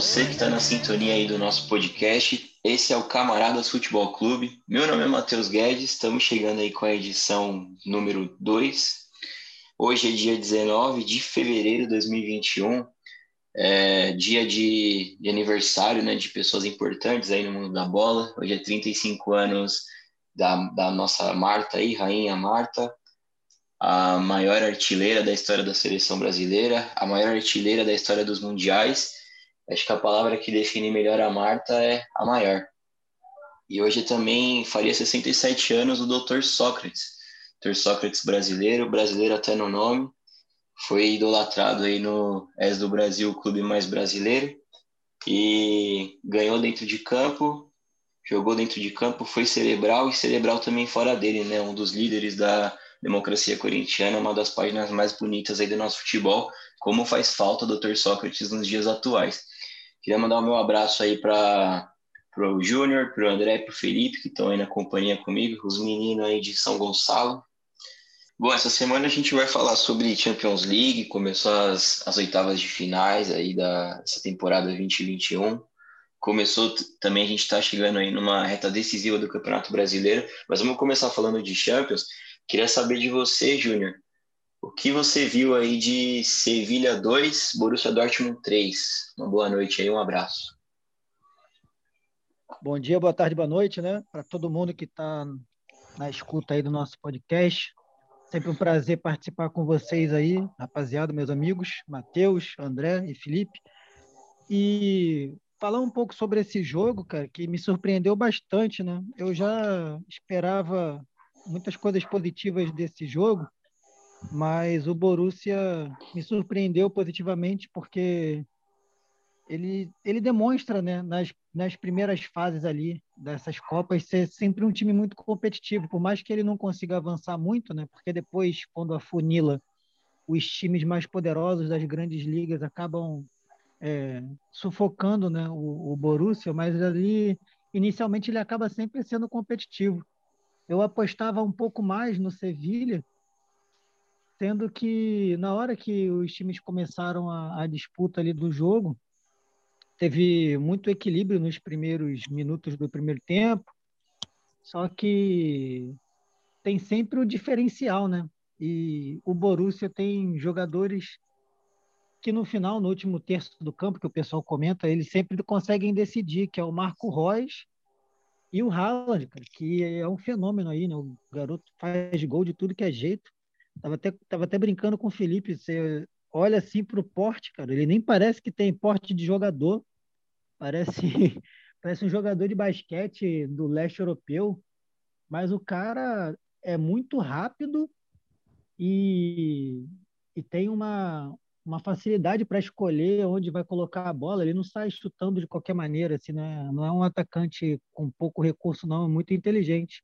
você que está na sintonia aí do nosso podcast. Esse é o Camaradas Futebol Clube. Meu nome é Matheus Guedes, estamos chegando aí com a edição número 2. Hoje é dia 19 de fevereiro de 2021, é dia de, de aniversário né, de pessoas importantes aí no mundo da bola. Hoje é 35 anos da, da nossa Marta aí, Rainha Marta, a maior artilheira da história da seleção brasileira, a maior artilheira da história dos mundiais. Acho que a palavra que define melhor a Marta é a maior. E hoje também faria 67 anos o Dr. Sócrates, Dr. Sócrates brasileiro, brasileiro até no nome, foi idolatrado aí no És do Brasil, o clube mais brasileiro, e ganhou dentro de campo, jogou dentro de campo, foi cerebral e cerebral também fora dele, né? Um dos líderes da democracia corintiana, uma das páginas mais bonitas aí do nosso futebol, como faz falta o Dr. Sócrates nos dias atuais. Queria mandar o meu abraço aí para o Júnior, para o André para o Felipe, que estão aí na companhia comigo, os meninos aí de São Gonçalo. Bom, essa semana a gente vai falar sobre Champions League, começou as, as oitavas de finais aí da, dessa temporada 2021. Começou também, a gente está chegando aí numa reta decisiva do Campeonato Brasileiro, mas vamos começar falando de Champions. Queria saber de você, Júnior, o que você viu aí de Sevilha 2, Borussia Dortmund 3? Uma boa noite aí, um abraço. Bom dia, boa tarde, boa noite, né? Para todo mundo que está na escuta aí do nosso podcast. Sempre um prazer participar com vocês aí, rapaziada, meus amigos, Matheus, André e Felipe. E falar um pouco sobre esse jogo, cara, que me surpreendeu bastante, né? Eu já esperava muitas coisas positivas desse jogo, mas o Borussia me surpreendeu positivamente porque ele, ele demonstra, né, nas, nas primeiras fases ali dessas Copas, ser sempre um time muito competitivo, por mais que ele não consiga avançar muito, né, porque depois, quando afunila, os times mais poderosos das grandes ligas acabam é, sufocando né, o, o Borussia, mas ali, inicialmente, ele acaba sempre sendo competitivo. Eu apostava um pouco mais no Sevilha, sendo que na hora que os times começaram a, a disputa ali do jogo, teve muito equilíbrio nos primeiros minutos do primeiro tempo, só que tem sempre o diferencial, né? E o Borussia tem jogadores que no final, no último terço do campo, que o pessoal comenta, eles sempre conseguem decidir, que é o Marco Reus e o Haaland, que é um fenômeno aí, né? O garoto faz gol de tudo que é jeito. Tava até, tava até brincando com o Felipe. Você olha assim pro porte, cara. Ele nem parece que tem porte de jogador. Parece, parece um jogador de basquete do leste europeu. Mas o cara é muito rápido e, e tem uma, uma facilidade para escolher onde vai colocar a bola. Ele não sai chutando de qualquer maneira, assim, né? não é um atacante com pouco recurso, não, é muito inteligente.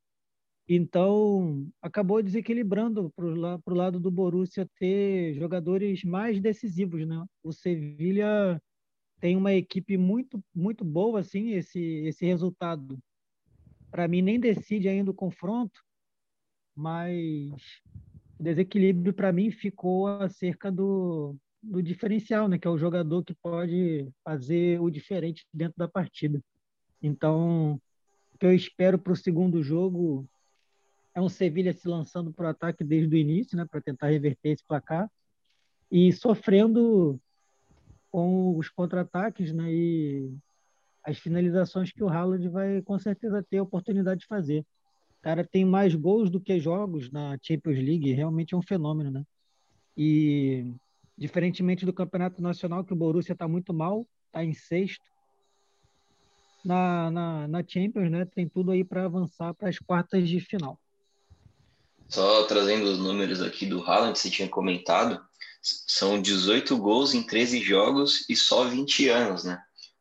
Então, acabou desequilibrando para o lado do Borussia ter jogadores mais decisivos. Né? O Sevilha tem uma equipe muito, muito boa, assim, esse, esse resultado. Para mim, nem decide ainda o confronto, mas o desequilíbrio para mim ficou acerca do, do diferencial, né? Que é o jogador que pode fazer o diferente dentro da partida. Então, o que eu espero para o segundo jogo é um Sevilha se lançando para o ataque desde o início, né? Para tentar reverter esse placar e sofrendo com os contra-ataques, né? E as finalizações que o Haaland vai com certeza ter a oportunidade de fazer. O cara tem mais gols do que jogos na Champions League, realmente é um fenômeno, né? E Diferentemente do Campeonato Nacional, que o Borussia está muito mal, está em sexto. Na, na, na Champions, né, tem tudo aí para avançar para as quartas de final. Só trazendo os números aqui do Haaland, você tinha comentado, são 18 gols em 13 jogos e só 20 anos, né?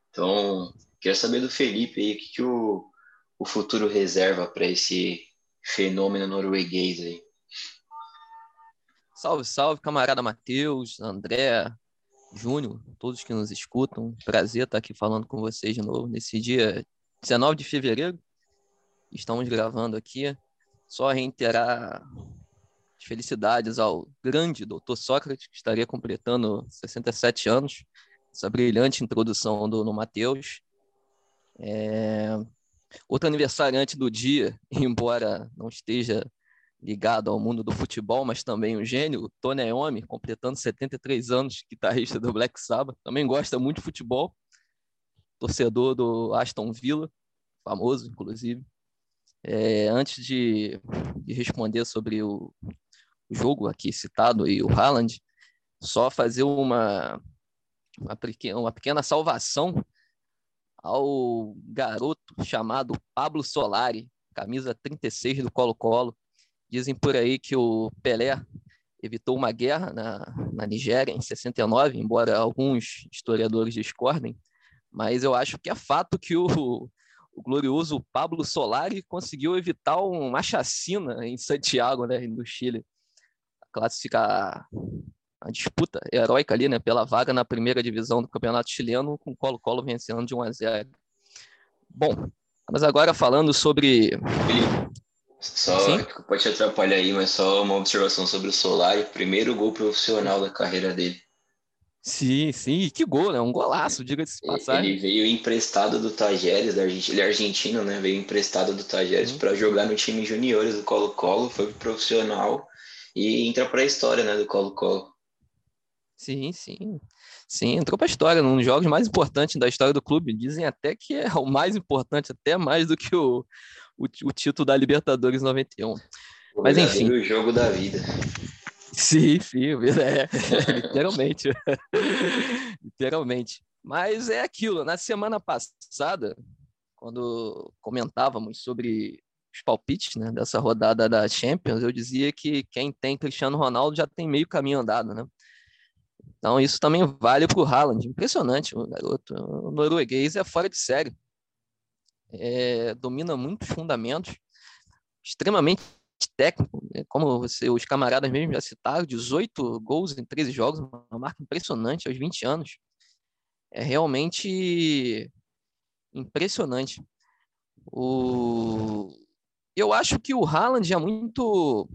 Então, queria saber do Felipe aí, o que, que o, o futuro reserva para esse fenômeno norueguês aí. Salve, salve, camarada Matheus, André, Júnior, todos que nos escutam. Prazer estar aqui falando com vocês de novo nesse dia 19 de fevereiro. Estamos gravando aqui. Só reiterar felicidades ao grande doutor Sócrates, que estaria completando 67 anos. Essa brilhante introdução do no Matheus. É... Outro aniversariante do dia, embora não esteja ligado ao mundo do futebol, mas também um gênio, Tony Iommi, completando 73 anos, guitarrista do Black Sabbath, também gosta muito de futebol, torcedor do Aston Villa, famoso, inclusive. É, antes de, de, responder sobre o, o, jogo aqui citado e o Haaland, só fazer uma, uma, pequena, uma pequena salvação ao garoto chamado Pablo Solari, camisa 36 do Colo-Colo. Dizem por aí que o Pelé evitou uma guerra na, na Nigéria em 69, embora alguns historiadores discordem, mas eu acho que é fato que o, o glorioso Pablo Solari conseguiu evitar uma chacina em Santiago, né, no Chile. Classificar a disputa heróica ali, né, pela vaga na primeira divisão do Campeonato Chileno, com Colo-Colo vencendo de 1 a 0. Bom, mas agora falando sobre só Sim? pode te atrapalhar aí, mas só uma observação sobre o Solari, primeiro gol profissional da carreira dele. Sim, sim, e que gol, né? Um golaço, diga-se de passagem. Ele veio emprestado do Tajeres, da Argentina, ele é argentino, né? Veio emprestado do Tajeres uhum. para jogar no time juniores do Colo-Colo, foi profissional e entra para a história, né, do Colo-Colo. Sim, sim. Sim, entrou para a história, um dos jogos mais importantes da história do clube. Dizem até que é o mais importante, até mais do que o, o, o título da Libertadores 91. O Mas enfim. O jogo da vida. Sim, sim, é, literalmente. literalmente. Mas é aquilo, na semana passada, quando comentávamos sobre os palpites né, dessa rodada da Champions, eu dizia que quem tem Cristiano Ronaldo já tem meio caminho andado, né? Então isso também vale para o Haaland. Impressionante, o garoto. O norueguês é fora de série. É, domina muitos fundamentos, extremamente técnico, né? como você, os camaradas mesmo já citaram, 18 gols em 13 jogos, uma marca impressionante aos 20 anos. É realmente impressionante. O... Eu acho que o Haaland é muito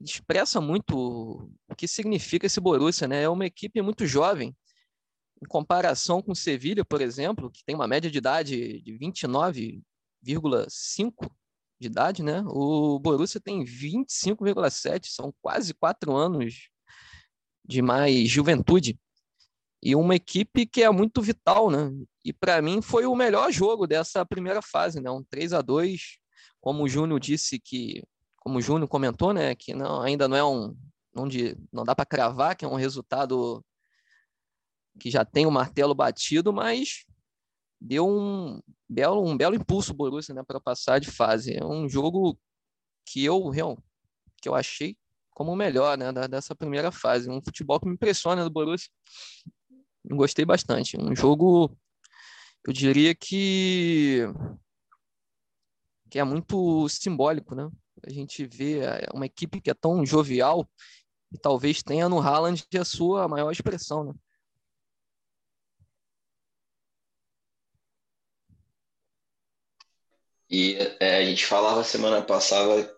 expressa muito o que significa esse Borussia, né? É uma equipe muito jovem, em comparação com o Sevilha, por exemplo, que tem uma média de idade de 29,5 de idade, né? O Borussia tem 25,7, são quase quatro anos de mais juventude. E uma equipe que é muito vital, né? E para mim foi o melhor jogo dessa primeira fase, né? Um 3 a 2 como o Júnior disse que, como o Júnior comentou, né? Que não, ainda não é um, não, de, não dá para cravar que é um resultado que já tem o martelo batido, mas deu um belo, um belo impulso Borussia né, para passar de fase. É um jogo que eu, que eu achei como o melhor né, dessa primeira fase. Um futebol que me impressiona do Borussia. Gostei bastante. Um jogo, eu diria que, que é muito simbólico, né? A gente vê é, uma equipe que é tão jovial e talvez tenha no Haaland a sua maior expressão, né? E é, a gente falava semana passada,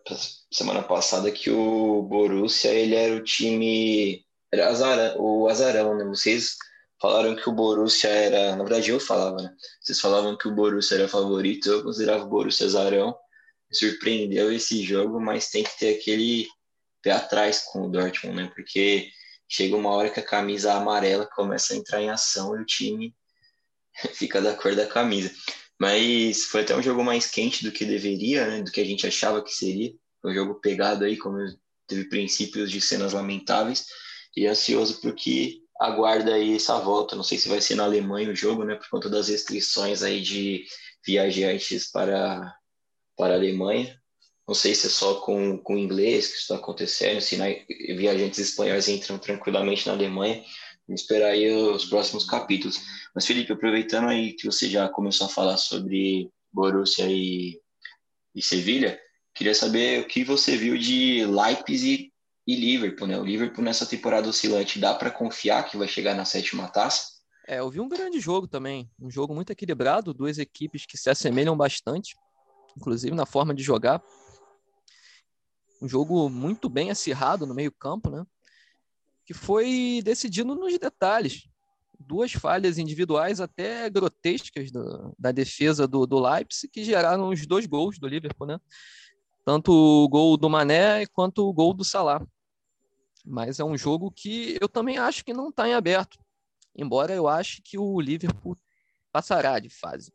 semana passada que o Borussia ele era o time era azarão, o azarão, né? Vocês falaram que o Borussia era, na verdade eu falava, né? Vocês falavam que o Borussia era favorito, eu considerava o Borussia azarão. Surpreendeu esse jogo, mas tem que ter aquele pé atrás com o Dortmund, né? Porque chega uma hora que a camisa amarela começa a entrar em ação e o time fica da cor da camisa. Mas foi até um jogo mais quente do que deveria, né? Do que a gente achava que seria. Foi um jogo pegado aí, como teve princípios de cenas lamentáveis. E ansioso porque aguarda aí essa volta. Não sei se vai ser na Alemanha o jogo, né? Por conta das restrições aí de viajantes para, para a Alemanha. Não sei se é só com, com inglês que isso está acontecendo, se viajantes espanhóis entram tranquilamente na Alemanha. Esperar aí os próximos capítulos. Mas, Felipe, aproveitando aí que você já começou a falar sobre Borussia e, e Sevilha, queria saber o que você viu de Leipzig e Liverpool, né? O Liverpool nessa temporada oscilante, dá para confiar que vai chegar na sétima taça? É, eu vi um grande jogo também, um jogo muito equilibrado, duas equipes que se assemelham bastante, inclusive na forma de jogar. um jogo muito bem acirrado no meio-campo, né? Que foi decidido nos detalhes. Duas falhas individuais até grotescas do, da defesa do, do Leipzig que geraram os dois gols do Liverpool, né? Tanto o gol do Mané quanto o gol do Salah. Mas é um jogo que eu também acho que não está em aberto. Embora eu ache que o Liverpool passará de fase.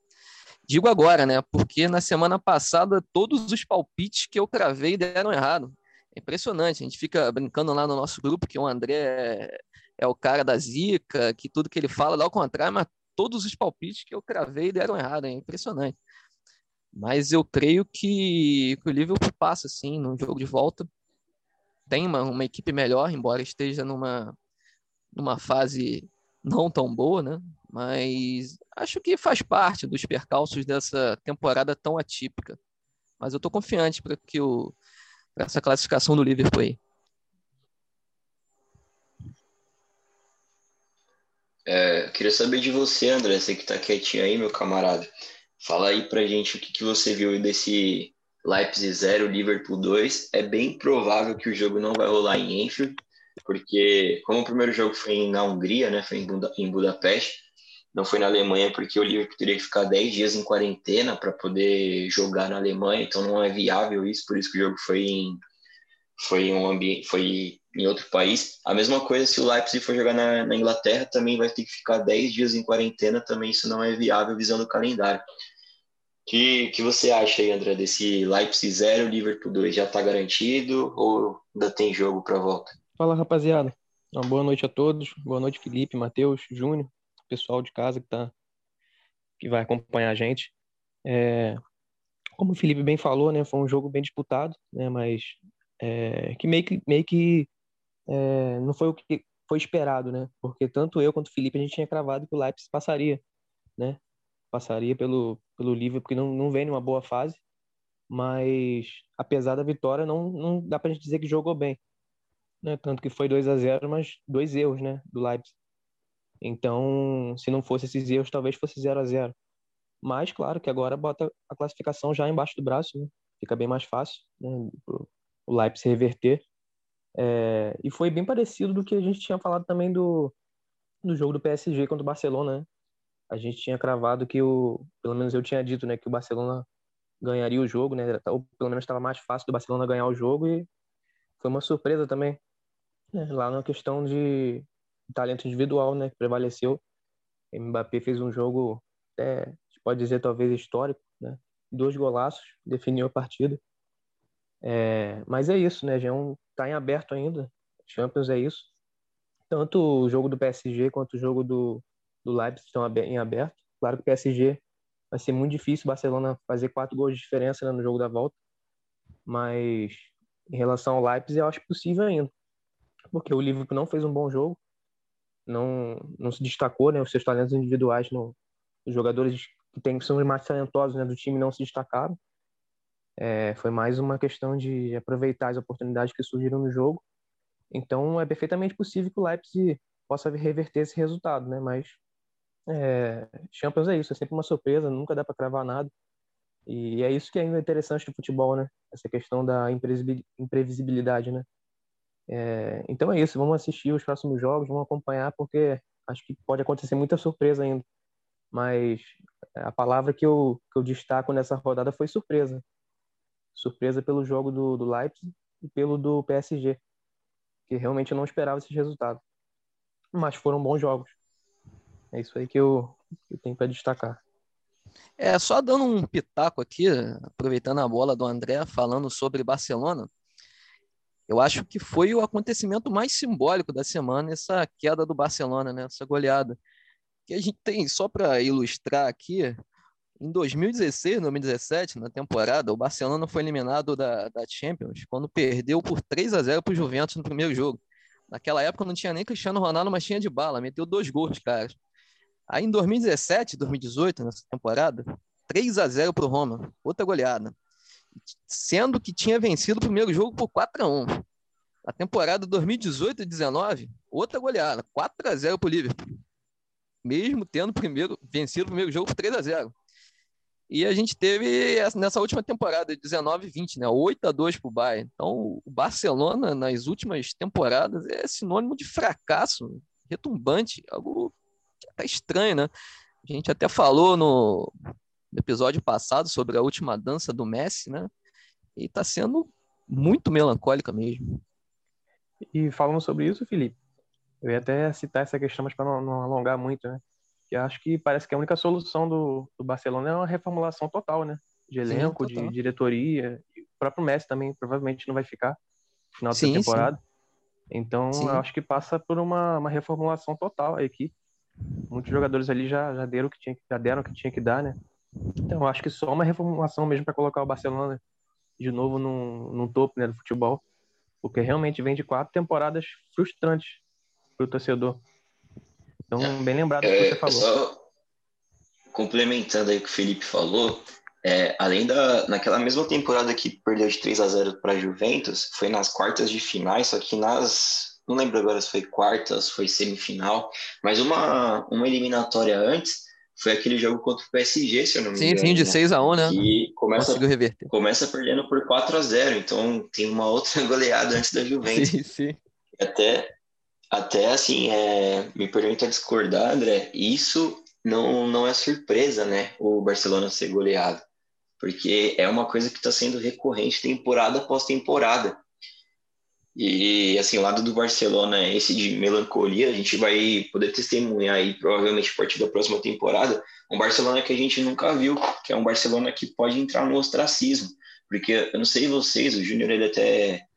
Digo agora, né? Porque na semana passada todos os palpites que eu cravei deram errado. É impressionante. A gente fica brincando lá no nosso grupo que o André é, é o cara da zica, que tudo que ele fala dá ao contrário, mas todos os palpites que eu cravei deram errado. É impressionante. Mas eu creio que, o Liverpool passa, sim, no jogo de volta. Tem uma, uma equipe melhor, embora esteja numa, numa fase não tão boa, né? Mas acho que faz parte dos percalços dessa temporada tão atípica. Mas eu estou confiante para que o essa classificação do Liverpool aí. É, queria saber de você, André, você que está quietinho aí, meu camarada. Fala aí pra gente o que, que você viu desse Leipzig 0, Liverpool 2. É bem provável que o jogo não vai rolar em Enfield, porque como o primeiro jogo foi na Hungria, né, foi em, Buda, em Budapeste, não foi na Alemanha porque o Liverpool teria que ficar 10 dias em quarentena para poder jogar na Alemanha, então não é viável isso, por isso que o jogo foi em, foi em um ambiente, foi em outro país. A mesma coisa se o Leipzig for jogar na, na, Inglaterra, também vai ter que ficar 10 dias em quarentena, também isso não é viável visando o calendário. Que que você acha aí, André, desse Leipzig 0, Liverpool 2? Já está garantido ou ainda tem jogo para volta? Fala, rapaziada. Uma boa noite a todos. Boa noite, Felipe, Matheus, Júnior, pessoal de casa que, tá, que vai acompanhar a gente. É, como o Felipe bem falou, né, foi um jogo bem disputado, né, mas é, que meio que, meio que é, não foi o que foi esperado, né, porque tanto eu quanto o Felipe a gente tinha cravado que o Leipzig passaria, né, passaria pelo, pelo Liverpool, porque não, não vem numa boa fase, mas apesar da vitória, não, não dá pra gente dizer que jogou bem né? Tanto que foi 2 a 0 mas dois erros, né? Do Leipzig. Então, se não fosse esses erros, talvez fosse 0 a 0 Mas, claro, que agora bota a classificação já embaixo do braço, né? Fica bem mais fácil, né? O Leipzig reverter. É, e foi bem parecido do que a gente tinha falado também do, do jogo do PSG contra o Barcelona, né? A gente tinha cravado que o, pelo menos eu tinha dito, né, que o Barcelona ganharia o jogo, né? Ou pelo menos estava mais fácil do Barcelona ganhar o jogo e foi uma surpresa também é, lá na questão de talento individual, né, que prevaleceu. Mbappé fez um jogo, é, pode dizer talvez histórico, né? Dois golaços, definiu a partida. É, mas é isso, né? Já está em aberto ainda. Champions é isso. Tanto o jogo do PSG quanto o jogo do, do Leipzig estão em aberto. Claro que o PSG vai ser muito difícil o Barcelona fazer quatro gols de diferença né, no jogo da volta. Mas em relação ao Leipzig, eu acho possível ainda porque o Liverpool não fez um bom jogo, não, não se destacou, né? Os seus talentos individuais, no, os jogadores que, tem, que são os mais talentosos né, do time não se destacaram. É, foi mais uma questão de aproveitar as oportunidades que surgiram no jogo. Então, é perfeitamente possível que o Leipzig possa reverter esse resultado, né? Mas é, Champions é isso, é sempre uma surpresa, nunca dá para cravar nada. E é isso que é interessante do futebol, né? Essa questão da imprevisibilidade, né? É, então é isso, vamos assistir os próximos jogos, vamos acompanhar, porque acho que pode acontecer muita surpresa ainda. Mas a palavra que eu, que eu destaco nessa rodada foi surpresa. Surpresa pelo jogo do, do Leipzig e pelo do PSG, que realmente eu não esperava esse resultado. Mas foram bons jogos. É isso aí que eu, que eu tenho para destacar. É, só dando um pitaco aqui, aproveitando a bola do André, falando sobre Barcelona. Eu acho que foi o acontecimento mais simbólico da semana, essa queda do Barcelona, né? essa goleada. Que a gente tem, só para ilustrar aqui, em 2016, 2017, na temporada, o Barcelona foi eliminado da, da Champions quando perdeu por 3 a 0 para o Juventus no primeiro jogo. Naquela época não tinha nem Cristiano Ronaldo, mas tinha de bala, meteu dois gols, cara. Aí em 2017, 2018, nessa temporada, 3 a 0 para o Roma, outra goleada sendo que tinha vencido o primeiro jogo por 4 a 1 A temporada 2018 e 19, outra goleada, 4 a 0 para o Liverpool. Mesmo tendo primeiro, vencido o primeiro jogo por 3 a 0 E a gente teve nessa última temporada, 19 20, né? 8 a 2 para o Bayern. Então, o Barcelona, nas últimas temporadas, é sinônimo de fracasso retumbante, algo que tá estranho, né? A gente até falou no episódio passado sobre a última dança do Messi, né? E está sendo muito melancólica mesmo. E falando sobre isso, Felipe, eu ia até citar essa questão, mas para não, não, alongar muito, né? Que acho que parece que a única solução do, do Barcelona é uma reformulação total, né? De elenco, Sim, de diretoria. E o próprio Messi também provavelmente não vai ficar no final da temporada. Sim. Então, sim. eu acho que passa por uma, uma reformulação total a equipe. Muitos jogadores ali já, já, deram o que tinha, já deram o que tinha que dar, né? Então, eu acho que só uma reformulação mesmo para colocar o Barcelona de novo no, no topo né, do futebol. Porque realmente vem de quatro temporadas frustrantes para o torcedor. Então, bem lembrado do que você é, falou. Só complementando aí o que o Felipe falou, é, além da naquela mesma temporada que perdeu de 3 a 0 para a Juventus, foi nas quartas de finais, só que nas não lembro agora se foi quartas, foi semifinal, mas uma uma eliminatória antes foi aquele jogo contra o PSG, se eu não me engano. Sim, sim, de 6 né? a 1, né? E começa, começa perdendo por 4 a 0 então tem uma outra goleada antes da Juventus. Sim, sim. Até, até assim, é, me permita discordar, André, isso não, não é surpresa, né? O Barcelona ser goleado. Porque é uma coisa que está sendo recorrente temporada após temporada. E, assim, o lado do Barcelona esse de melancolia, a gente vai poder testemunhar aí, provavelmente, a partir da próxima temporada, um Barcelona que a gente nunca viu, que é um Barcelona que pode entrar no ostracismo. Porque, eu não sei vocês, o Júnior, ele até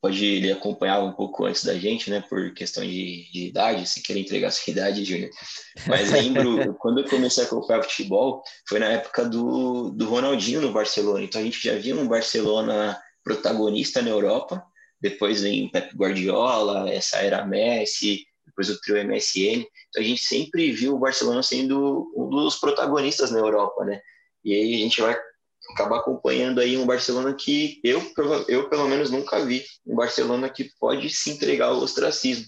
pode ele acompanhar um pouco antes da gente, né, por questão de, de idade, se quer entregar a sua idade, Júnior. Mas lembro, quando eu comecei a acompanhar futebol, foi na época do, do Ronaldinho no Barcelona. Então a gente já via um Barcelona protagonista na Europa, depois vem Pep Guardiola, essa era Messi, depois o trio MSN. Então a gente sempre viu o Barcelona sendo um dos protagonistas na Europa, né? E aí a gente vai acabar acompanhando aí um Barcelona que eu, eu pelo menos nunca vi, um Barcelona que pode se entregar ao ostracismo.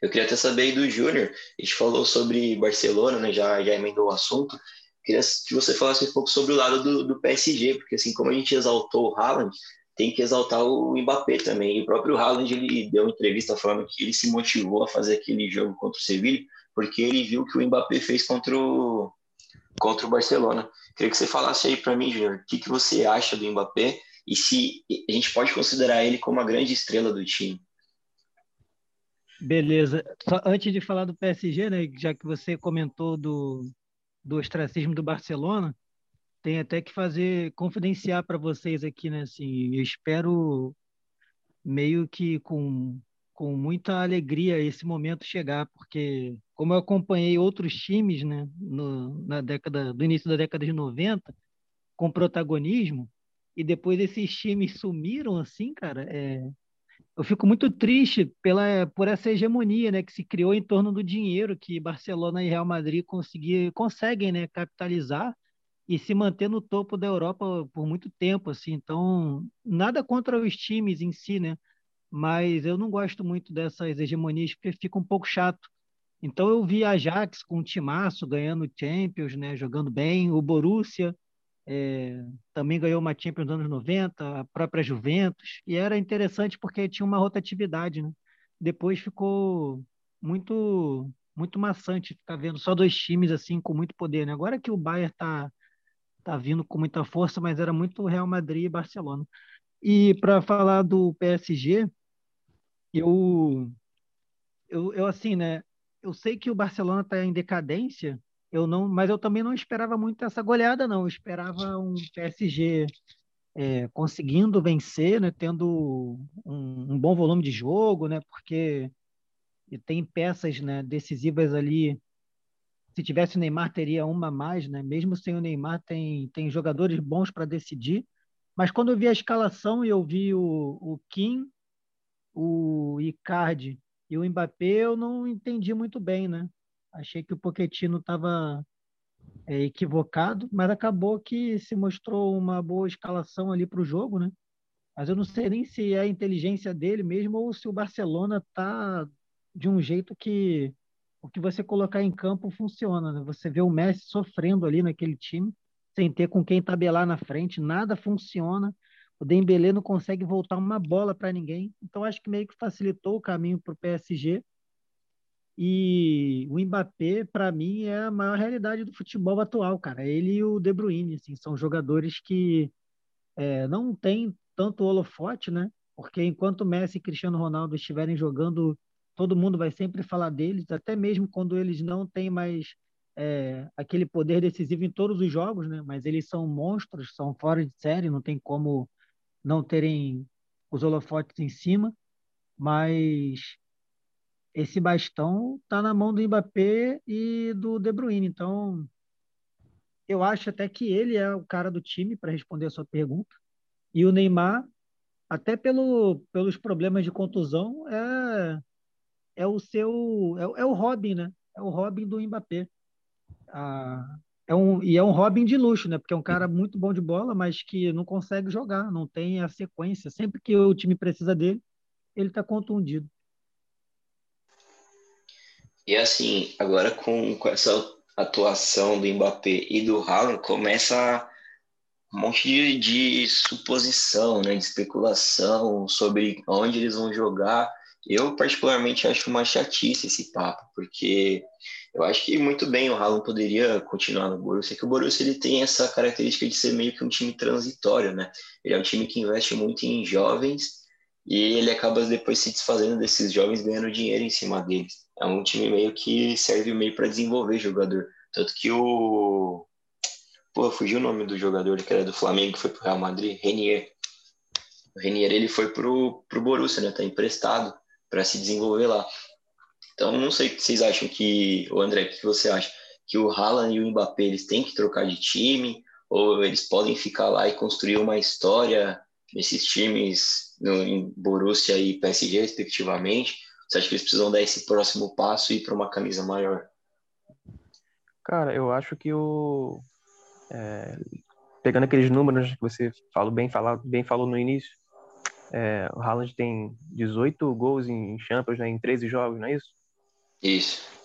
Eu queria até saber aí do Júnior, a gente falou sobre Barcelona, né, já, já emendou o assunto, queria que você falasse um pouco sobre o lado do, do PSG, porque assim como a gente exaltou o Haaland, tem que exaltar o Mbappé também. E o próprio Haaland ele deu uma entrevista falando que ele se motivou a fazer aquele jogo contra o Sevilla porque ele viu que o Mbappé fez contra o, contra o Barcelona. Queria que você falasse aí para mim, Júnior, o que, que você acha do Mbappé e se a gente pode considerar ele como a grande estrela do time. Beleza. Só antes de falar do PSG, né, já que você comentou do, do ostracismo do Barcelona, tem até que fazer, confidenciar para vocês aqui, né? Assim, eu espero meio que com, com muita alegria esse momento chegar, porque como eu acompanhei outros times, né, no, na década, do início da década de 90, com protagonismo, e depois esses times sumiram assim, cara, é, eu fico muito triste pela, por essa hegemonia né, que se criou em torno do dinheiro que Barcelona e Real Madrid conseguir, conseguem né, capitalizar e se manter no topo da Europa por muito tempo, assim. Então, nada contra os times em si, né? Mas eu não gosto muito dessas hegemonias porque fica um pouco chato. Então eu vi a Ajax com o timaço ganhando Champions, né, jogando bem, o Borussia é, também ganhou uma Champions nos anos 90, a própria Juventus, e era interessante porque tinha uma rotatividade, né? Depois ficou muito muito maçante ficar vendo só dois times assim com muito poder, né? Agora que o Bayern está tá vindo com muita força, mas era muito Real Madrid e Barcelona. E para falar do PSG, eu, eu, eu assim, né? Eu sei que o Barcelona está em decadência, eu não, mas eu também não esperava muito essa goleada, não. Eu esperava um PSG é, conseguindo vencer, né? Tendo um, um bom volume de jogo, né? Porque tem peças né, decisivas ali se tivesse o Neymar, teria uma a mais, né? Mesmo sem o Neymar, tem, tem jogadores bons para decidir. Mas quando eu vi a escalação e eu vi o, o Kim, o Icardi e o Mbappé, eu não entendi muito bem, né? Achei que o Pochettino estava é, equivocado, mas acabou que se mostrou uma boa escalação ali para o jogo, né? Mas eu não sei nem se é a inteligência dele mesmo ou se o Barcelona tá de um jeito que o que você colocar em campo funciona. Né? Você vê o Messi sofrendo ali naquele time. sem ter com quem tabelar na frente, nada funciona. O Dembélé não consegue voltar uma bola para ninguém. Então acho que meio que facilitou o caminho para o PSG. E o Mbappé, para mim, é a maior realidade do futebol atual, cara. Ele e o De Bruyne, assim, são jogadores que é, não têm tanto holofote, né? Porque enquanto Messi e Cristiano Ronaldo estiverem jogando, todo mundo vai sempre falar deles, até mesmo quando eles não têm mais é, aquele poder decisivo em todos os jogos, né? Mas eles são monstros, são fora de série, não tem como não terem os holofotes em cima. Mas esse bastão está na mão do Mbappé e do De Bruyne. Então, eu acho até que ele é o cara do time para responder a sua pergunta. E o Neymar, até pelo, pelos problemas de contusão, é, é o seu é, é o Robin, né? É o Robin do Mbappé. Ah, é um, e é um Robin de luxo, né? Porque é um cara muito bom de bola, mas que não consegue jogar, não tem a sequência. Sempre que o time precisa dele, ele está contundido. E assim, agora com, com essa atuação do Mbappé e do Haaland, começa um monte de, de suposição, né, de especulação sobre onde eles vão jogar. Eu, particularmente, acho uma chatice esse papo, porque eu acho que muito bem o Haaland poderia continuar no Borussia, que o Borussia ele tem essa característica de ser meio que um time transitório, né? Ele é um time que investe muito em jovens e ele acaba depois se desfazendo desses jovens ganhando dinheiro em cima deles. É um time meio que serve meio para desenvolver jogador. Tanto que o. Pô, fugiu o nome do jogador que era do Flamengo, que foi pro Real Madrid, Renier. O Renier ele foi pro, pro Borussia, né? Tá emprestado para se desenvolver lá. Então, não sei o que vocês acham que. O André, o que você acha? Que o Haaland e o Mbappé eles têm que trocar de time? Ou eles podem ficar lá e construir uma história nesses times no, em Borussia e PSG, respectivamente? Você acha que eles precisam dar esse próximo passo e ir para uma camisa maior? Cara, eu acho que o. É, pegando aqueles números que você falou bem, falou, bem falou no início, é, o Haaland tem 18 gols em Champions, né, em 13 jogos, não é isso? Isso.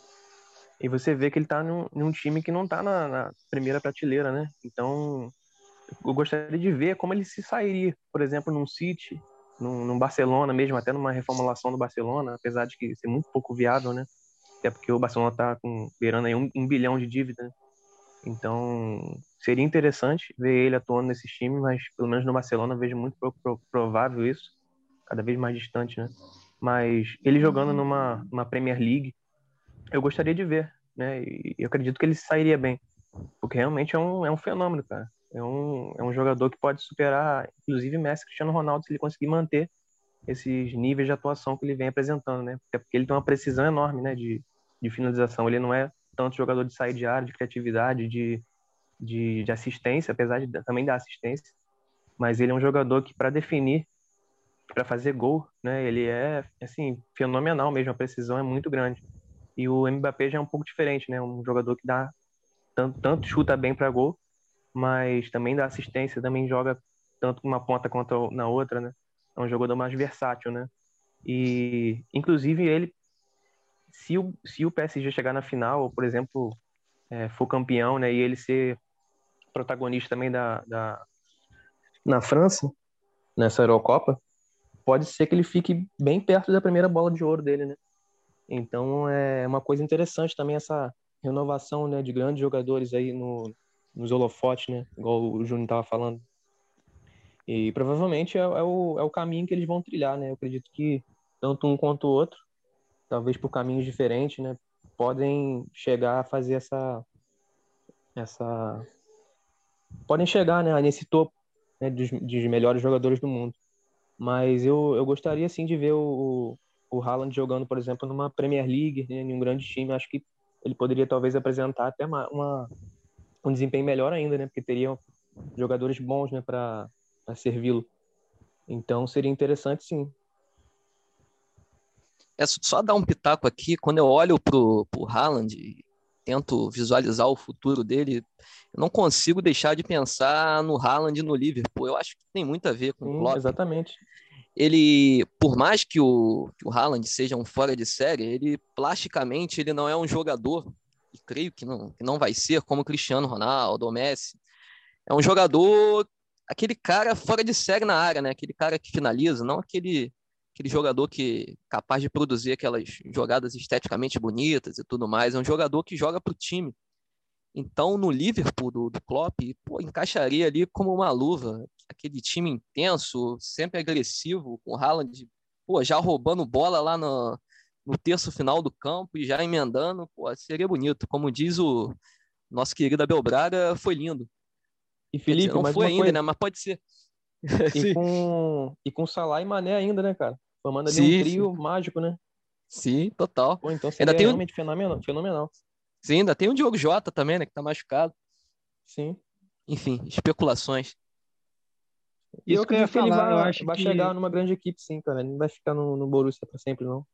E você vê que ele está num, num, time que não está na, na, primeira prateleira, né? Então, eu gostaria de ver como ele se sairia, por exemplo, num City, num, num, Barcelona mesmo, até numa reformulação do Barcelona, apesar de que ser muito pouco viável, né? Até porque o Barcelona está com, beirando aí um, um, bilhão de dívida. Né? Então, seria interessante ver ele atuando nesses times, mas pelo menos no Barcelona vejo muito pro, pro, provável isso, cada vez mais distante, né? Mas ele jogando numa, numa Premier League, eu gostaria de ver, né? E eu acredito que ele sairia bem, porque realmente é um, é um fenômeno, cara. É um, é um jogador que pode superar, inclusive, Messi Cristiano Ronaldo, se ele conseguir manter esses níveis de atuação que ele vem apresentando, né? Porque ele tem uma precisão enorme, né, de, de finalização. Ele não é tanto jogador de sair de área, de criatividade, de, de, de assistência, apesar de também dar assistência, mas ele é um jogador que, para definir, para fazer gol, né, ele é, assim, fenomenal mesmo, a precisão é muito grande. E o Mbappé já é um pouco diferente, né, um jogador que dá tanto, tanto chuta bem para gol, mas também dá assistência, também joga tanto uma ponta quanto na outra, né? É um jogador mais versátil, né? E, inclusive, ele, se o, se o PSG chegar na final, ou, por exemplo, é, for campeão, né, e ele ser protagonista também da, da na França, nessa Eurocopa, pode ser que ele fique bem perto da primeira bola de ouro dele, né? Então é uma coisa interessante também essa renovação, né, de grandes jogadores aí no, nos holofotes, né? Igual o Júnior estava falando. E provavelmente é, é, o, é o caminho que eles vão trilhar, né? Eu acredito que tanto um quanto o outro, talvez por caminhos diferentes, né? Podem chegar a fazer essa. essa podem chegar né, nesse topo né, dos, dos melhores jogadores do mundo. Mas eu, eu gostaria sim de ver o, o Haaland jogando, por exemplo, numa Premier League, né, em um grande time. Acho que ele poderia talvez apresentar até uma, uma um desempenho melhor ainda, né? Porque teriam jogadores bons, né, para servi-lo. Então seria interessante, sim. É só dar um pitaco aqui. Quando eu olho pro, pro Haaland e tento visualizar o futuro dele, eu não consigo deixar de pensar no Haaland e no Liverpool. Eu acho que tem muito a ver com sim, o Klopp. Exatamente. Ele, por mais que o, que o Haaland seja um fora de série, ele plasticamente ele não é um jogador e creio que não, que não vai ser como Cristiano Ronaldo ou Messi. é um jogador, aquele cara fora de série na área, né? Aquele cara que finaliza, não aquele aquele jogador que é capaz de produzir aquelas jogadas esteticamente bonitas e tudo mais. É um jogador que joga para o time. Então, no Liverpool do, do Klopp, pô, encaixaria ali como uma luva. Aquele time intenso, sempre agressivo, com o Haaland pô, já roubando bola lá no, no terço final do campo e já emendando. Pô, seria bonito. Como diz o nosso querido Abel Braga, foi lindo. E Felipe, dizer, não foi ainda, coisa... né? Mas pode ser. E com, e com Salah e Mané ainda, né, cara? Formando ali sim, um trio sim. mágico, né? Sim, total. Pô, então ainda tem realmente um... fenomenal, fenomenal. Sim, ainda tem o Diogo Jota também, né? Que tá machucado. Sim. Enfim, especulações. E eu acredito que ele vai, eu acho vai que... chegar numa grande equipe, sim, cara. Ele não vai ficar no, no Borussia para sempre, não.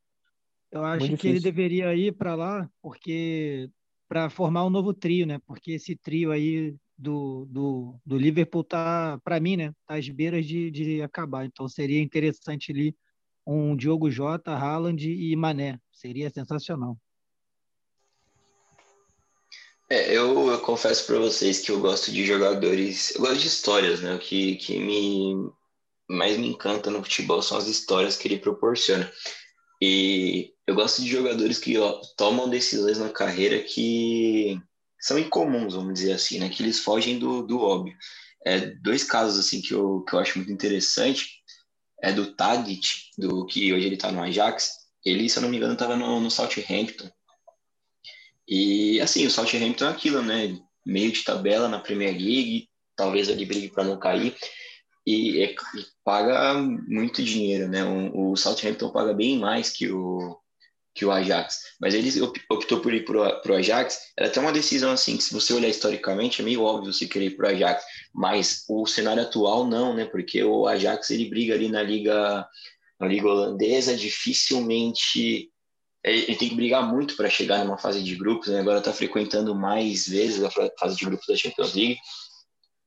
Eu acho Muito que difícil. ele deveria ir para lá porque para formar um novo trio, né? Porque esse trio aí do, do, do Liverpool tá, para mim, né? Tá às beiras de, de acabar. Então seria interessante ali um Diogo Jota, Haaland e Mané. Seria sensacional. É, eu, eu confesso para vocês que eu gosto de jogadores, eu gosto de histórias, né? O que, que me mais me encanta no futebol são as histórias que ele proporciona. E eu gosto de jogadores que ó, tomam decisões na carreira que são incomuns, vamos dizer assim, né? Que eles fogem do, do óbvio. É, dois casos assim que eu, que eu acho muito interessante é do Tadic, do que hoje ele está no Ajax. Ele, se eu não me engano, estava no, no Southampton e assim, o Southampton é aquilo, né? Meio de tabela na Premier League, talvez ali brigue para não cair. E, e, paga muito dinheiro, né? O, o Southampton paga bem mais que o, que o Ajax. Mas ele optou por ir para o Ajax. Era até uma decisão assim, que se você olhar historicamente, é meio óbvio você querer ir para o Ajax. Mas o cenário atual não, né? Porque o Ajax ele briga ali na liga, na liga holandesa, dificilmente ele tem que brigar muito para chegar numa fase de grupos, né? agora está frequentando mais vezes a fase de grupos da Champions League.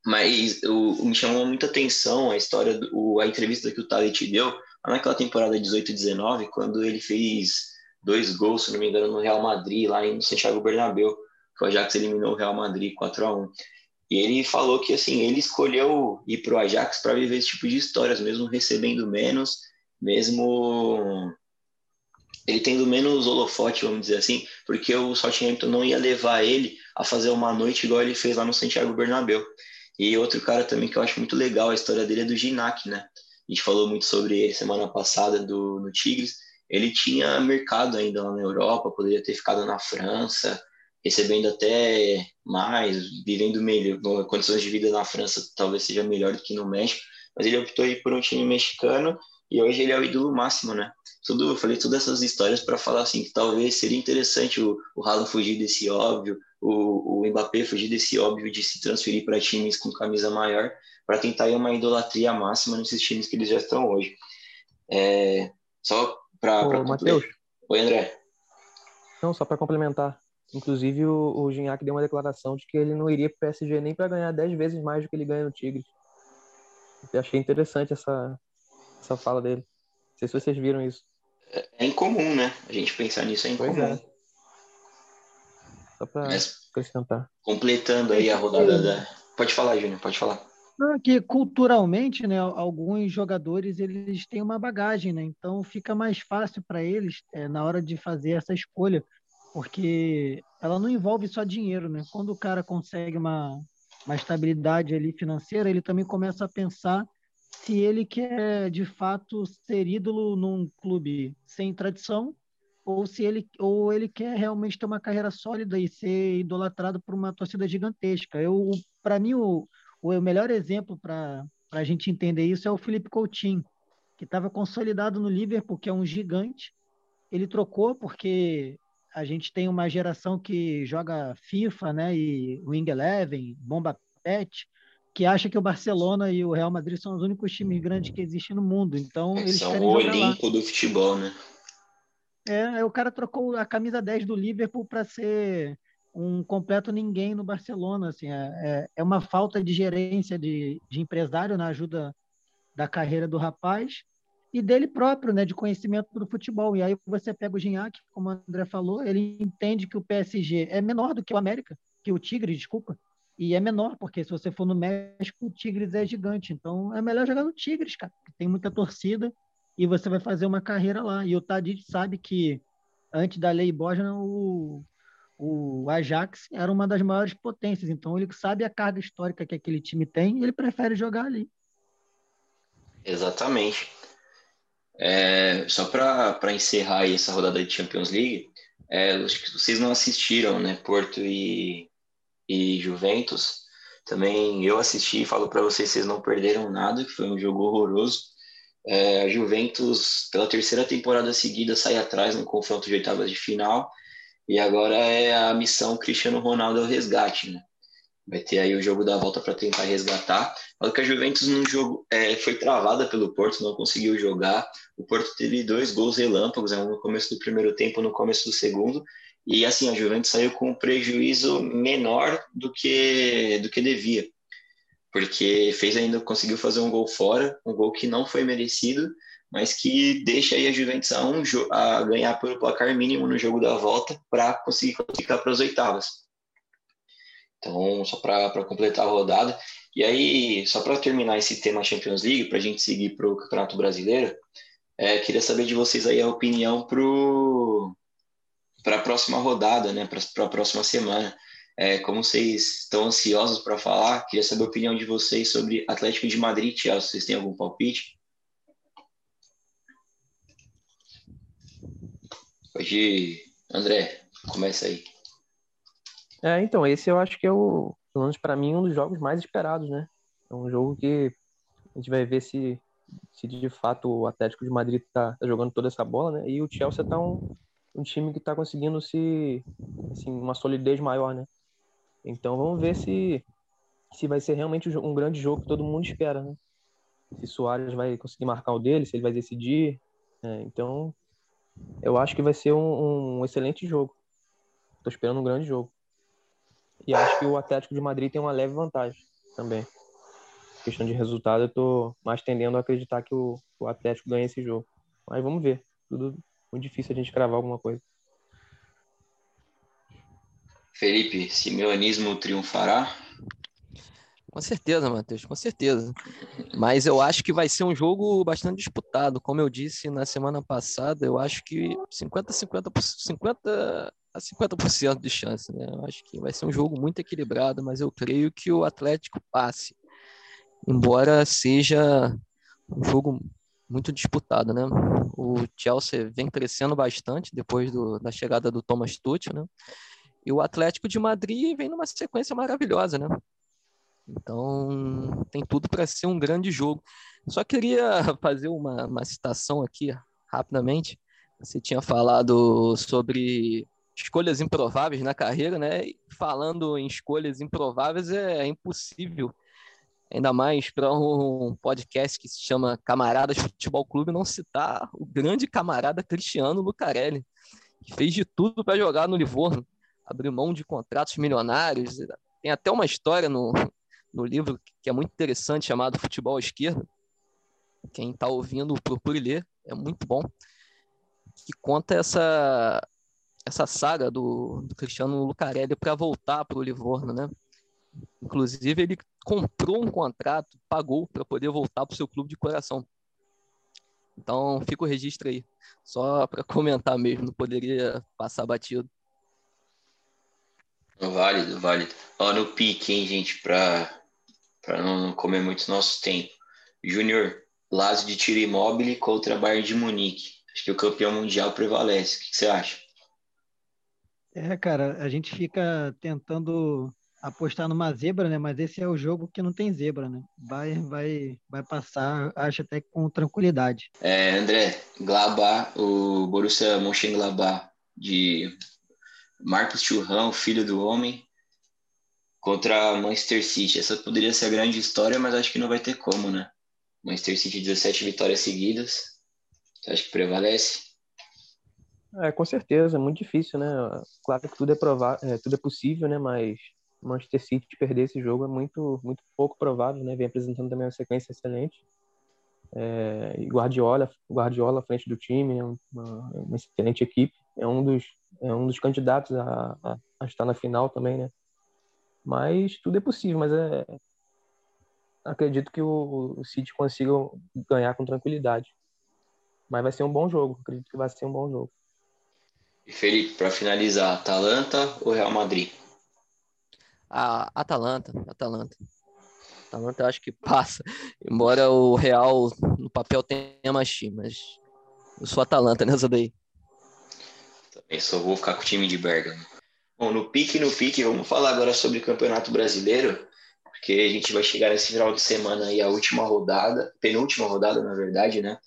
Mas o, me chamou muita atenção a história, do, a entrevista que o Tadic deu naquela temporada 18-19, quando ele fez dois gols, se não me engano, no Real Madrid, lá em Santiago Bernabéu, que o Ajax eliminou o Real Madrid 4 a 1 E ele falou que assim ele escolheu ir para o Ajax para viver esse tipo de histórias, mesmo recebendo menos, mesmo ele tendo menos holofote, vamos dizer assim, porque o Southampton não ia levar ele a fazer uma noite igual ele fez lá no Santiago Bernabéu. E outro cara também que eu acho muito legal, a história dele é do Ginac, né? A gente falou muito sobre ele semana passada do, no Tigres. Ele tinha mercado ainda lá na Europa, poderia ter ficado na França, recebendo até mais, vivendo melhor, condições de vida na França talvez seja melhor do que no México, mas ele optou ir por um time mexicano e hoje ele é o ídolo máximo, né? Tudo, eu falei todas essas histórias para falar assim que talvez seria interessante o, o Haaland fugir desse óbvio, o, o Mbappé fugir desse óbvio de se transferir para times com camisa maior, para tentar ir uma idolatria máxima nesses times que eles já estão hoje. É, só para Matheus. Oi, André. Não, só para complementar. Inclusive, o, o Gignac deu uma declaração de que ele não iria para o PSG nem para ganhar 10 vezes mais do que ele ganha no Tigres. Eu achei interessante essa, essa fala dele. Não sei se vocês viram isso. É, é incomum, né? A gente pensar nisso é incomum. É. Só para acrescentar. Completando aí a rodada da. Pode falar, Júnior, pode falar. Não, que culturalmente, né, alguns jogadores eles têm uma bagagem, né? Então fica mais fácil para eles é, na hora de fazer essa escolha, porque ela não envolve só dinheiro, né? Quando o cara consegue uma, uma estabilidade ali financeira, ele também começa a pensar se ele quer de fato ser ídolo num clube sem tradição ou se ele ou ele quer realmente ter uma carreira sólida e ser idolatrado por uma torcida gigantesca. Eu, para mim, o, o melhor exemplo para a gente entender isso é o Felipe Coutinho, que estava consolidado no Liverpool, que é um gigante. Ele trocou porque a gente tem uma geração que joga FIFA, né, e Wing Eleven, Bomba Pet, que acha que o Barcelona e o Real Madrid são os únicos times grandes que existem no mundo. Então, é, eles são o Olimpo lá. do futebol, né? É, o cara trocou a camisa 10 do Liverpool para ser um completo ninguém no Barcelona. Assim, é, é, é uma falta de gerência de, de empresário na ajuda da carreira do rapaz e dele próprio, né, de conhecimento do futebol. E aí você pega o Gignac, como o André falou, ele entende que o PSG é menor do que o América, que o Tigre, desculpa, e é menor, porque se você for no México, o Tigres é gigante. Então é melhor jogar no Tigres, cara, tem muita torcida e você vai fazer uma carreira lá. E o Tadic sabe que antes da lei Borja, o, o Ajax era uma das maiores potências. Então ele sabe a carga histórica que aquele time tem e ele prefere jogar ali. Exatamente. É, só para encerrar essa rodada de Champions League, é, vocês não assistiram, né? Porto e, e Juventus. Também eu assisti e falo para vocês, vocês não perderam nada, que foi um jogo horroroso. É, a Juventus, pela terceira temporada seguida, sai atrás no confronto de oitavas de final. E agora é a missão Cristiano Ronaldo ao resgate, né? Vai ter aí o jogo da volta para tentar resgatar. Falo que a Juventus no jogo é, foi travada pelo Porto, não conseguiu jogar. O Porto teve dois gols relâmpagos, né, no começo do primeiro tempo, no começo do segundo. E assim, a Juventus saiu com um prejuízo menor do que do que devia. Porque fez ainda conseguiu fazer um gol fora, um gol que não foi merecido, mas que deixa aí a Juventus a, um, a ganhar pelo placar mínimo no jogo da volta para conseguir classificar para as oitavas. Então, só para completar a rodada. E aí, só para terminar esse tema Champions League, para a gente seguir para o Campeonato Brasileiro, é, queria saber de vocês aí a opinião para a próxima rodada, né? Para a próxima semana. É, como vocês estão ansiosos para falar, queria saber a opinião de vocês sobre Atlético de Madrid Chelsea. Vocês têm algum palpite? Pode, André, começa aí. É, então, esse eu acho que é o, pelo menos para mim, um dos jogos mais esperados, né? É um jogo que a gente vai ver se, se de fato o Atlético de Madrid tá, tá jogando toda essa bola, né? E o Chelsea tá um, um time que tá conseguindo se, assim, uma solidez maior, né? Então vamos ver se, se vai ser realmente um grande jogo que todo mundo espera, né? Se Soares vai conseguir marcar o dele, se ele vai decidir. Né? Então, eu acho que vai ser um, um excelente jogo. Tô esperando um grande jogo. E acho que o Atlético de Madrid tem uma leve vantagem também. Questão de resultado, eu tô mais tendendo a acreditar que o, o Atlético ganha esse jogo. Mas vamos ver. Tudo muito difícil a gente cravar alguma coisa. Felipe, simeonismo triunfará? Com certeza, Matheus, com certeza. Mas eu acho que vai ser um jogo bastante disputado. Como eu disse na semana passada, eu acho que 50 50 50 a 50% de chance, né? Eu acho que vai ser um jogo muito equilibrado, mas eu creio que o Atlético passe. Embora seja um jogo muito disputado, né? O Chelsea vem crescendo bastante depois do, da chegada do Thomas Tuchel, né? E o Atlético de Madrid vem numa sequência maravilhosa, né? Então, tem tudo para ser um grande jogo. Só queria fazer uma, uma citação aqui, rapidamente. Você tinha falado sobre escolhas improváveis na carreira, né? E falando em escolhas improváveis, é, é impossível, ainda mais para um podcast que se chama Camaradas Futebol Clube, não citar o grande camarada Cristiano Lucarelli, que fez de tudo para jogar no Livorno, abriu mão de contratos milionários. Tem até uma história no, no livro que é muito interessante, chamado Futebol à Esquerda. Quem está ouvindo, procure ler, é muito bom. Que conta essa, essa saga do, do Cristiano Lucarelli para voltar para o Livorno, né? Inclusive, ele comprou um contrato, pagou para poder voltar para o seu clube de coração. Então, fica o registro aí. Só para comentar mesmo, não poderia passar batido. Válido, válido. Ó, no pique, hein, gente, para não comer muito nosso tempo. Júnior, Lazio de tiro imóvel contra Bayern de Munique. Acho que o campeão mundial prevalece. O que você acha? É, cara, a gente fica tentando apostar numa zebra, né? Mas esse é o jogo que não tem zebra, né? Vai, vai, vai passar, acho até com tranquilidade. É, André, Glabá, o Borussia Mönchengladbach de Marcos Churrão, filho do homem, contra Manchester City. Essa poderia ser a grande história, mas acho que não vai ter como, né? Manchester City 17 vitórias seguidas. Você acha que prevalece? É, com certeza, é muito difícil, né? Claro que tudo é provável, é, tudo é possível, né? Mas Manchester City perder esse jogo é muito, muito pouco provável, né? Vem apresentando também uma sequência excelente. É, e Guardiola, Guardiola à frente do time, é uma, uma, excelente equipe, é um dos, é um dos candidatos a, a, a, estar na final também, né? Mas tudo é possível, mas é, acredito que o, o City consiga ganhar com tranquilidade. Mas vai ser um bom jogo, acredito que vai ser um bom jogo. E Felipe, para finalizar, Atalanta ou Real Madrid? A Atalanta, Atalanta. Atalanta eu acho que passa. Embora o Real no papel tenha mais time, mas eu sou Atalanta nessa daí. Também só vou ficar com o time de Bergamo. Bom, no pique, no pique, vamos falar agora sobre o Campeonato Brasileiro porque a gente vai chegar nesse final de semana aí a última rodada, penúltima rodada, na verdade, né?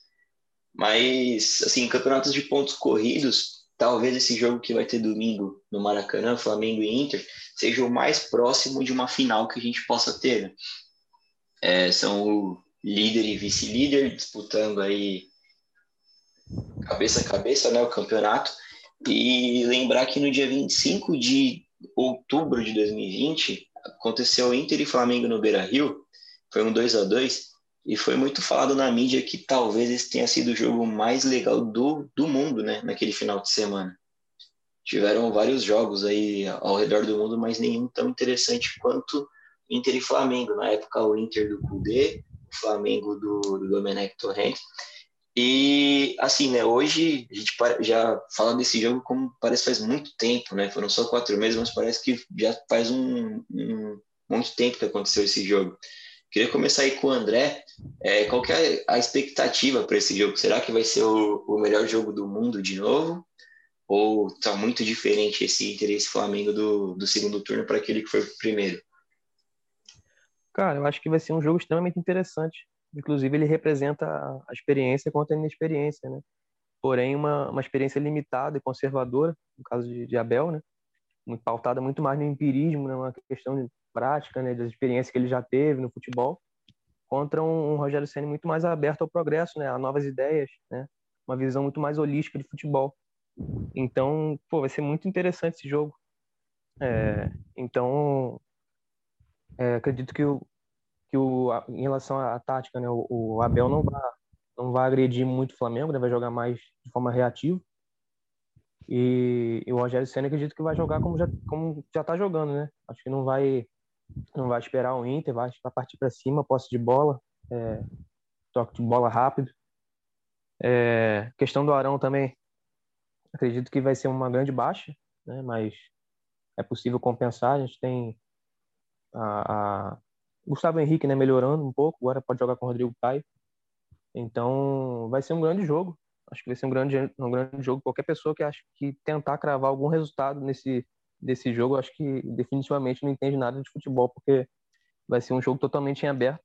Mas, assim, campeonatos de pontos corridos, talvez esse jogo que vai ter domingo no Maracanã, Flamengo e Inter, seja o mais próximo de uma final que a gente possa ter. Né? É, são o líder e vice-líder disputando aí cabeça a cabeça, né, o campeonato. E lembrar que no dia 25 de outubro de 2020, aconteceu Inter e Flamengo no Beira Rio, foi um 2 a 2 e foi muito falado na mídia que talvez esse tenha sido o jogo mais legal do, do mundo, né, naquele final de semana. Tiveram vários jogos aí ao redor do mundo, mas nenhum tão interessante quanto Inter e Flamengo. Na época, o Inter do Kudê, o Flamengo do, do Domenech Torrent. E assim, né? Hoje a gente já fala desse jogo como parece faz muito tempo, né? Foram só quatro meses, mas parece que já faz um, um muito tempo que aconteceu esse jogo. Queria começar aí com o André. É, qual que é a expectativa para esse jogo? Será que vai ser o, o, melhor jogo do mundo de novo? Ou tá muito diferente esse Inter esse Flamengo do, do segundo turno para aquele que foi o primeiro? Cara, eu acho que vai ser um jogo extremamente interessante. Inclusive, ele representa a experiência contra a inexperiência, né? Porém, uma, uma experiência limitada e conservadora, no caso de, de Abel, né? Muito pautada muito mais no empirismo, né? Uma questão prática, né? Das experiências que ele já teve no futebol, contra um, um Rogério Ceni muito mais aberto ao progresso, né? A novas ideias, né? Uma visão muito mais holística de futebol. Então, pô, vai ser muito interessante esse jogo. É, então, é, acredito que o, que o, em relação à tática, né, o, o Abel não vai, não vai agredir muito o Flamengo, né, vai jogar mais de forma reativa. E, e o Rogério Senna acredito que vai jogar como já como já está jogando, né? Acho que não vai não vai esperar o Inter, vai, vai partir para cima, posse de bola, é, toque de bola rápido. É, questão do Arão também, acredito que vai ser uma grande baixa, né? Mas é possível compensar. A gente tem a, a Gustavo Henrique, né, melhorando um pouco, agora pode jogar com o Rodrigo Caio. Então, vai ser um grande jogo. Acho que vai ser um grande, um grande jogo. Qualquer pessoa que acha que tentar cravar algum resultado nesse desse jogo, acho que definitivamente não entende nada de futebol, porque vai ser um jogo totalmente em aberto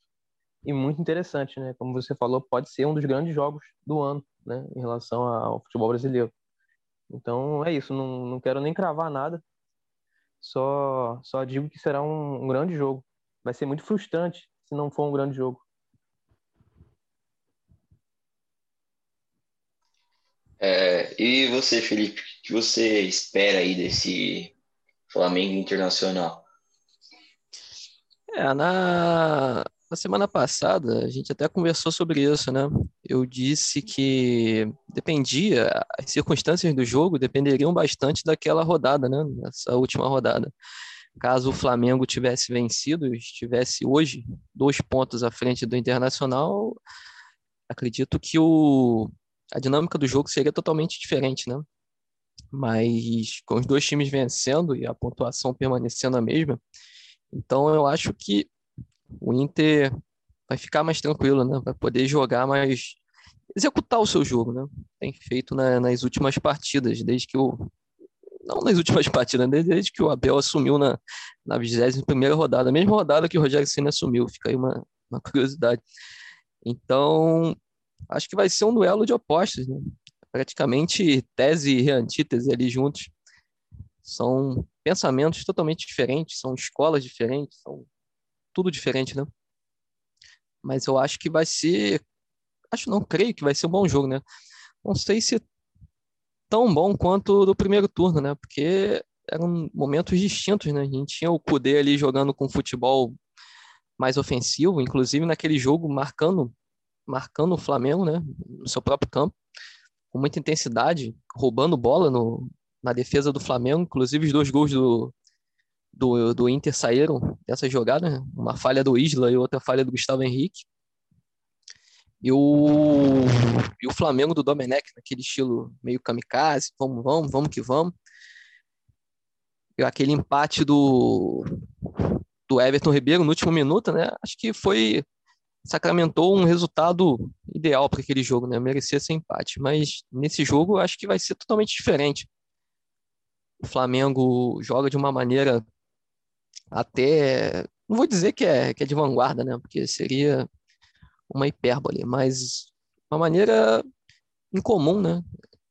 e muito interessante, né? Como você falou, pode ser um dos grandes jogos do ano, né, em relação ao futebol brasileiro. Então, é isso, não, não quero nem cravar nada. Só só digo que será um, um grande jogo vai ser muito frustrante se não for um grande jogo. É, e você, Felipe, o que você espera aí desse Flamengo Internacional? É, na, na semana passada a gente até conversou sobre isso, né? Eu disse que dependia, as circunstâncias do jogo dependeriam bastante daquela rodada, né? Essa última rodada. Caso o Flamengo tivesse vencido, estivesse hoje dois pontos à frente do Internacional, acredito que o, a dinâmica do jogo seria totalmente diferente, né? Mas com os dois times vencendo e a pontuação permanecendo a mesma, então eu acho que o Inter vai ficar mais tranquilo, né? Vai poder jogar mais, executar o seu jogo, né? Tem feito na, nas últimas partidas, desde que o não nas últimas partidas, né? desde que o Abel assumiu na, na 21 rodada, a mesma rodada que o Rogério Senna assumiu, fica aí uma, uma curiosidade. Então, acho que vai ser um duelo de opostos, né? praticamente tese e antítese ali juntos. São pensamentos totalmente diferentes, são escolas diferentes, são tudo diferente, né? Mas eu acho que vai ser, acho não, creio que vai ser um bom jogo, né? Não sei se tão bom quanto do primeiro turno, né? Porque eram momentos distintos, né? A gente tinha o Kudê ali jogando com futebol mais ofensivo, inclusive naquele jogo marcando marcando o Flamengo, né, no seu próprio campo, com muita intensidade, roubando bola no, na defesa do Flamengo, inclusive os dois gols do, do, do Inter saíram dessa jogada, né? uma falha do Isla e outra falha do Gustavo Henrique. E o, e o Flamengo do Domenech, naquele estilo meio kamikaze, vamos, vamos, vamos que vamos. E aquele empate do, do Everton Ribeiro no último minuto, né? Acho que foi sacramentou um resultado ideal para aquele jogo, né? Merecia ser empate, mas nesse jogo acho que vai ser totalmente diferente. O Flamengo joga de uma maneira até, não vou dizer que é, que é de vanguarda, né? Porque seria uma hipérbole, mas uma maneira incomum, né?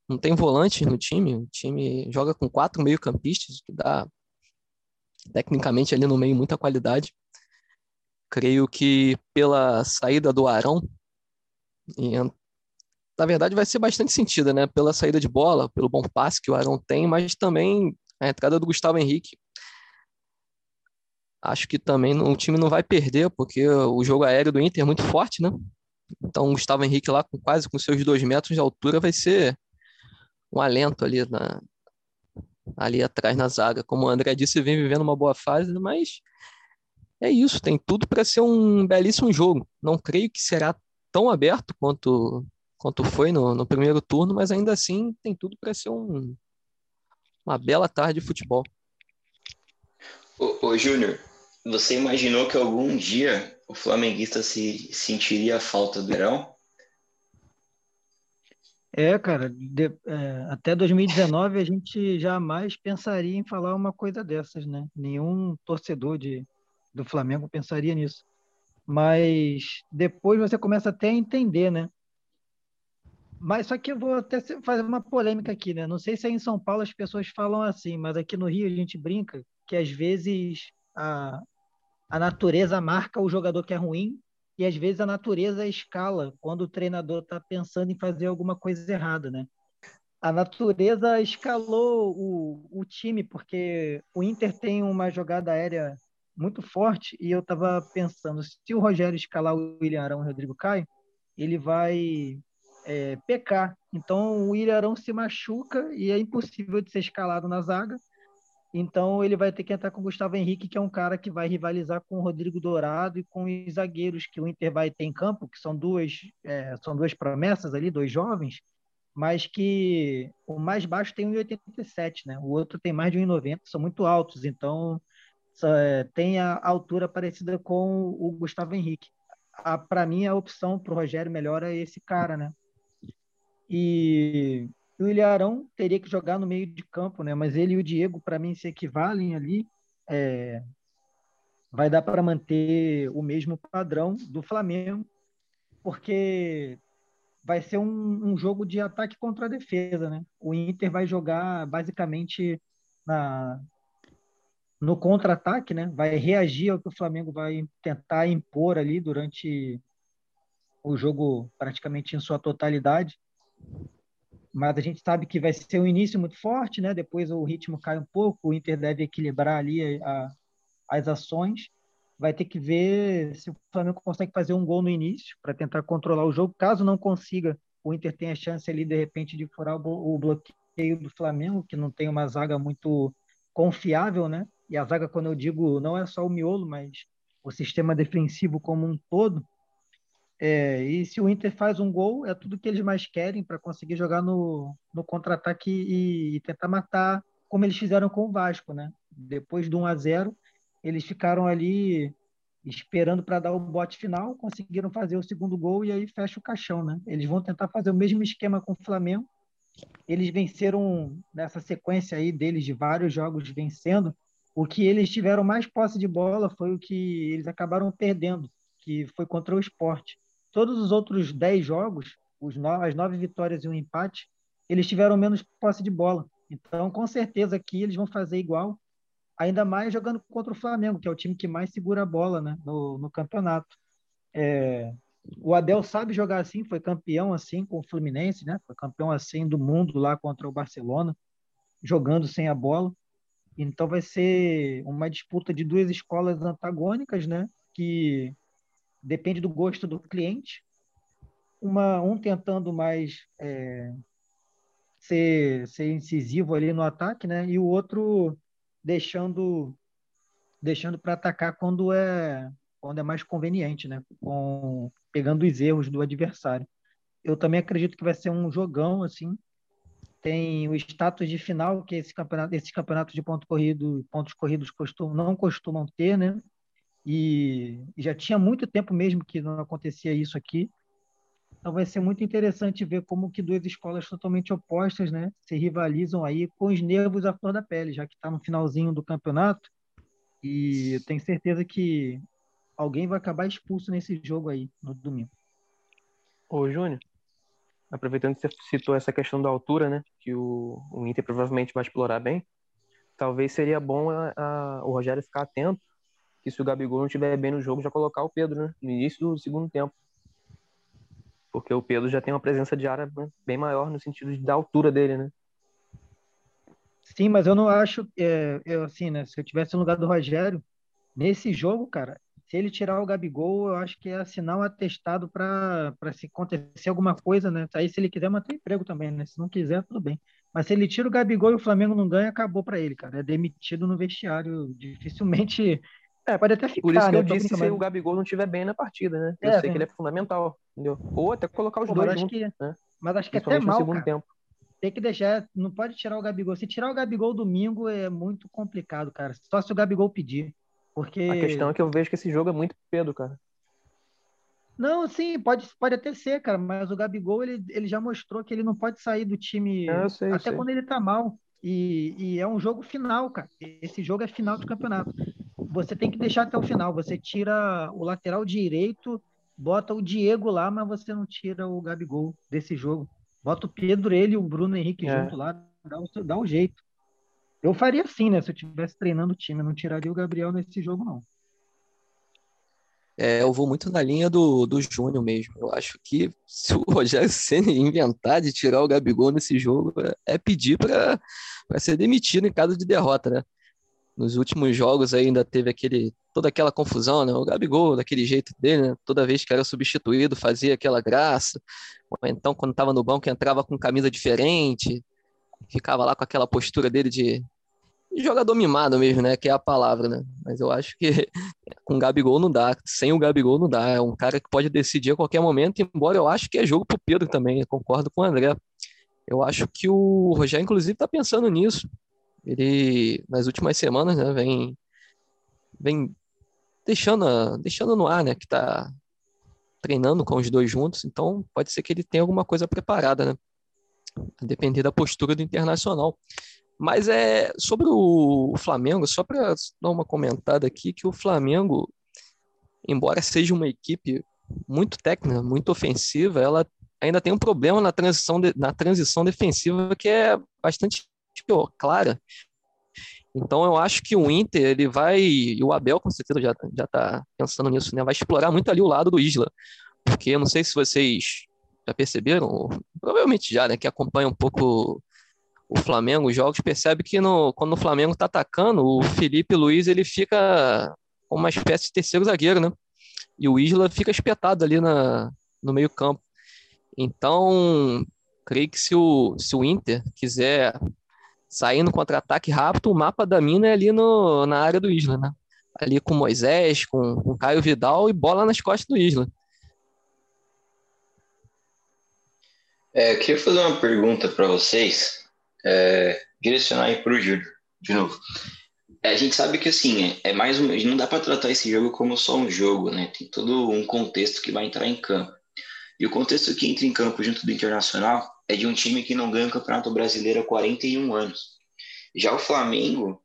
Não tem volante no time, o time joga com quatro meio-campistas, que dá tecnicamente ali no meio muita qualidade. Creio que pela saída do Arão, e, na verdade vai ser bastante sentido, né? Pela saída de bola, pelo bom passe que o Arão tem, mas também a entrada do Gustavo Henrique. Acho que também o time não vai perder, porque o jogo aéreo do Inter é muito forte, né? Então o Gustavo Henrique lá com quase com seus dois metros de altura vai ser um alento ali na, ali atrás na zaga. Como o André disse, vem vivendo uma boa fase, mas é isso, tem tudo para ser um belíssimo jogo. Não creio que será tão aberto quanto, quanto foi no, no primeiro turno, mas ainda assim tem tudo para ser um, uma bela tarde de futebol. Ô, ô Júnior, você imaginou que algum dia o flamenguista se sentiria a falta do Verão? É, cara, de, é, até 2019 a gente jamais pensaria em falar uma coisa dessas, né? Nenhum torcedor de, do Flamengo pensaria nisso. Mas depois você começa até a entender, né? Mas só que eu vou até fazer uma polêmica aqui, né? Não sei se aí em São Paulo as pessoas falam assim, mas aqui no Rio a gente brinca que às vezes a, a natureza marca o jogador que é ruim e às vezes a natureza escala quando o treinador está pensando em fazer alguma coisa errada, né? A natureza escalou o, o time porque o Inter tem uma jogada aérea muito forte e eu estava pensando, se o Rogério escalar o William Arão e o Rodrigo Caio, ele vai é, pecar. Então o William Arão se machuca e é impossível de ser escalado na zaga. Então ele vai ter que entrar com o Gustavo Henrique, que é um cara que vai rivalizar com o Rodrigo Dourado e com os zagueiros que o Inter vai ter em campo, que são duas, é, são duas promessas ali, dois jovens, mas que o mais baixo tem 1,87, né? O outro tem mais de 1,90, são muito altos. Então é, tem a altura parecida com o Gustavo Henrique. Para mim, a opção para o Rogério melhor é esse cara, né? E o Ilharão teria que jogar no meio de campo, né? Mas ele e o Diego, para mim, se equivalem ali. É, vai dar para manter o mesmo padrão do Flamengo, porque vai ser um, um, jogo de ataque contra a defesa, né? O Inter vai jogar basicamente na, no contra-ataque, né? Vai reagir ao que o Flamengo vai tentar impor ali durante o jogo praticamente em sua totalidade. Mas a gente sabe que vai ser um início muito forte, né? Depois o ritmo cai um pouco, o Inter deve equilibrar ali a, as ações. Vai ter que ver se o Flamengo consegue fazer um gol no início para tentar controlar o jogo. Caso não consiga, o Inter tem a chance ali de repente de furar o bloqueio do Flamengo, que não tem uma zaga muito confiável, né? E a zaga, quando eu digo, não é só o miolo, mas o sistema defensivo como um todo. É, e se o Inter faz um gol, é tudo que eles mais querem para conseguir jogar no, no contra-ataque e, e, tentar matar, como eles fizeram com o Vasco, né? Depois do 1 a 0 eles ficaram ali esperando para dar o bote final, conseguiram fazer o segundo gol e aí fecha o caixão, né? Eles vão tentar fazer o mesmo esquema com o Flamengo. Eles venceram nessa sequência aí deles de vários jogos vencendo, o que eles tiveram mais posse de bola foi o que eles acabaram perdendo, que foi contra o esporte. Todos os outros dez jogos, no, as nove vitórias e um empate, eles tiveram menos posse de bola. Então, com certeza aqui eles vão fazer igual, ainda mais jogando contra o Flamengo, que é o time que mais segura a bola né, no, no campeonato. É, o Abel sabe jogar assim, foi campeão assim com o Fluminense, né? Foi campeão assim do mundo lá contra o Barcelona, jogando sem a bola. Então vai ser uma disputa de duas escolas antagônicas, né? Que depende do gosto do cliente. Uma, um tentando mais é, ser, ser incisivo ali no ataque, né? E o outro deixando deixando para atacar quando é quando é mais conveniente, né? Com, pegando os erros do adversário. Eu também acredito que vai ser um jogão assim. Tem o status de final que esse campeonato, esses campeonatos de ponto corrido, pontos corridos costumam, não costumam ter, né? E, já tinha muito tempo mesmo que não acontecia isso aqui. Então vai ser muito interessante ver como que duas escolas totalmente opostas, né, se rivalizam aí com os nervos à flor da pele, já que está no finalzinho do campeonato. E eu tenho certeza que alguém vai acabar expulso nesse jogo aí no domingo. Ô, Júnior, aproveitando que você citou essa questão da altura, né, que o, o Inter provavelmente vai explorar bem, talvez seria bom a, a, o Rogério ficar atento que se o Gabigol não estiver bem no jogo, já colocar o Pedro, né, no início do segundo tempo. Porque o Pedro já tem uma presença de área bem maior no sentido da altura dele, né? Sim, mas eu não acho, é, eu, assim, né, se eu tivesse no lugar do Rogério, nesse jogo, cara, se ele tirar o Gabigol, eu acho que é um atestado para se acontecer alguma coisa, né? Aí se ele quiser manter emprego também, né? Se não quiser, tudo bem. Mas se ele tira o Gabigol e o Flamengo não ganha, acabou para ele, cara. É demitido no vestiário. Dificilmente. É, pode até ficar. Por isso que né? eu disse se o Gabigol não estiver bem na partida, né? Eu é, sei que ele é fundamental, entendeu? Ou até colocar os Pô, dois juntos, que, né? Mas acho que é até mal, segundo cara. tempo. Tem que deixar, não pode tirar o Gabigol. Se tirar o Gabigol domingo é muito complicado, cara. Só se o Gabigol pedir. Porque... A questão é que eu vejo que esse jogo é muito Pedro, cara. Não, sim, pode, pode até ser, cara, mas o Gabigol ele, ele já mostrou que ele não pode sair do time é, sei, até sei. quando ele tá mal. E, e, é um jogo final, cara. Esse jogo é final do campeonato. Você tem que deixar até o final. Você tira o lateral direito, bota o Diego lá, mas você não tira o Gabigol desse jogo. Bota o Pedro, ele e o Bruno Henrique é. junto lá, dá, dá um jeito. Eu faria assim, né? Se eu estivesse treinando o time, eu não tiraria o Gabriel nesse jogo, não. É, eu vou muito na linha do, do Júnior mesmo. Eu acho que se o Rogério Senna inventar de tirar o Gabigol nesse jogo, é, é pedir para ser demitido em caso de derrota, né? Nos últimos jogos ainda teve aquele toda aquela confusão, né? O Gabigol, daquele jeito dele, né? Toda vez que era substituído, fazia aquela graça. Ou então, quando estava no banco, entrava com camisa diferente, ficava lá com aquela postura dele de, jogador mimado mesmo, né? Que é a palavra, né? Mas eu acho que com o Gabigol não dá, sem o Gabigol não dá. É um cara que pode decidir a qualquer momento, embora eu acho que é jogo pro Pedro também, eu concordo com o André. Eu acho que o Rogério, inclusive, está pensando nisso. Ele, nas últimas semanas, né, vem, vem deixando, deixando no ar, né, que está treinando com os dois juntos, então pode ser que ele tenha alguma coisa preparada, né? a depender da postura do Internacional. Mas é sobre o Flamengo, só para dar uma comentada aqui, que o Flamengo, embora seja uma equipe muito técnica, muito ofensiva, ela ainda tem um problema na transição, de, na transição defensiva que é bastante clara. Então eu acho que o Inter, ele vai, e o Abel com certeza já, já tá pensando nisso, né? Vai explorar muito ali o lado do Isla. Porque eu não sei se vocês já perceberam, provavelmente já, né, que acompanha um pouco o Flamengo, os jogos, percebe que no, quando o Flamengo está atacando, o Felipe Luiz ele fica uma espécie de terceiro zagueiro, né? E o Isla fica espetado ali na, no meio campo. Então, creio que se o, se o Inter quiser sair no contra-ataque rápido, o mapa da mina é ali no, na área do Isla, né? Ali com Moisés, com, com Caio Vidal e bola nas costas do Isla. É, eu queria fazer uma pergunta para vocês, é, direcionar aí para o Júlio, de novo. É, a gente sabe que assim, é mais um, não dá para tratar esse jogo como só um jogo, né? Tem todo um contexto que vai entrar em campo. E o contexto que entra em campo junto do Internacional é de um time que não ganha o Campeonato Brasileiro há 41 anos. Já o Flamengo,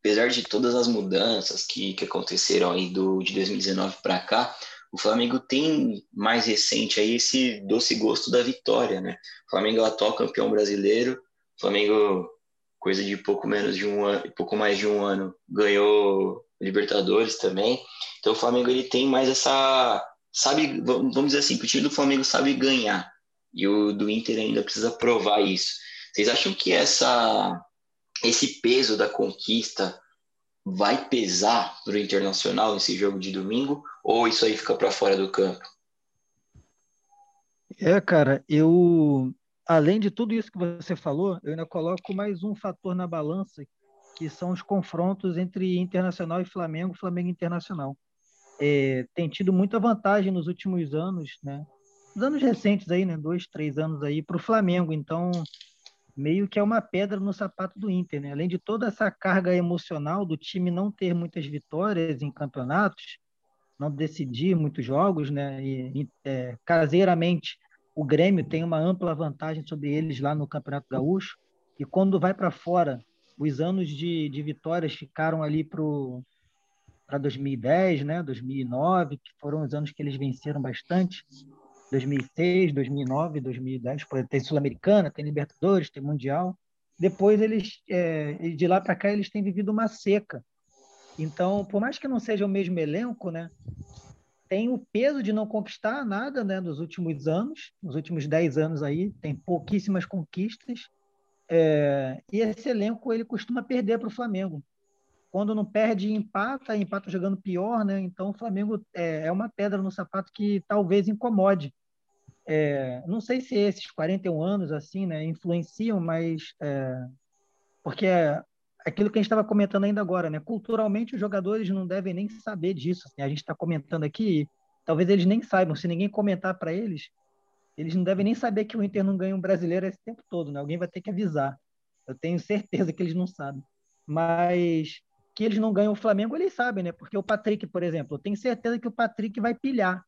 apesar de todas as mudanças que, que aconteceram aí do, de 2019 para cá, o Flamengo tem mais recente aí esse doce gosto da vitória, né? O Flamengo é atual campeão brasileiro, o Flamengo coisa de pouco menos de um ano, pouco mais de um ano ganhou Libertadores também. Então o Flamengo ele tem mais essa sabe, vamos dizer assim, que o time do Flamengo sabe ganhar e o do Inter ainda precisa provar isso. Vocês acham que essa esse peso da conquista vai pesar para o Internacional nesse jogo de domingo ou isso aí fica para fora do campo? É, cara, eu além de tudo isso que você falou, eu ainda coloco mais um fator na balança que são os confrontos entre Internacional e Flamengo, Flamengo Internacional. É, tem tido muita vantagem nos últimos anos, né? Nos anos recentes aí, né? Dois, três anos aí para o Flamengo. Então, meio que é uma pedra no sapato do Inter, né? Além de toda essa carga emocional do time não ter muitas vitórias em campeonatos, não decidir muitos jogos, né? E é, caseiramente o Grêmio tem uma ampla vantagem sobre eles lá no Campeonato Gaúcho. E quando vai para fora, os anos de, de vitórias ficaram ali para 2010, né? 2009, que foram os anos que eles venceram bastante. 2006, 2009, 2010, tem Sul-Americana, tem Libertadores, tem Mundial. Depois eles, é, de lá para cá, eles têm vivido uma seca. Então, por mais que não seja o mesmo elenco, né, tem o peso de não conquistar nada, né, nos últimos anos, nos últimos 10 anos aí, tem pouquíssimas conquistas. É, e esse elenco ele costuma perder para o Flamengo. Quando não perde, empata, empata jogando pior, né? Então o Flamengo é, é uma pedra no sapato que talvez incomode é, não sei se esses 41 anos assim, né, influenciam, mas é, porque é aquilo que a gente estava comentando ainda agora, né? Culturalmente os jogadores não devem nem saber disso. Assim, a gente está comentando aqui, talvez eles nem saibam. Se ninguém comentar para eles, eles não devem nem saber que o Inter não ganha um brasileiro esse tempo todo, né? Alguém vai ter que avisar. Eu tenho certeza que eles não sabem. Mas que eles não ganham o Flamengo, eles sabem, né? Porque o Patrick, por exemplo, eu tenho certeza que o Patrick vai pilhar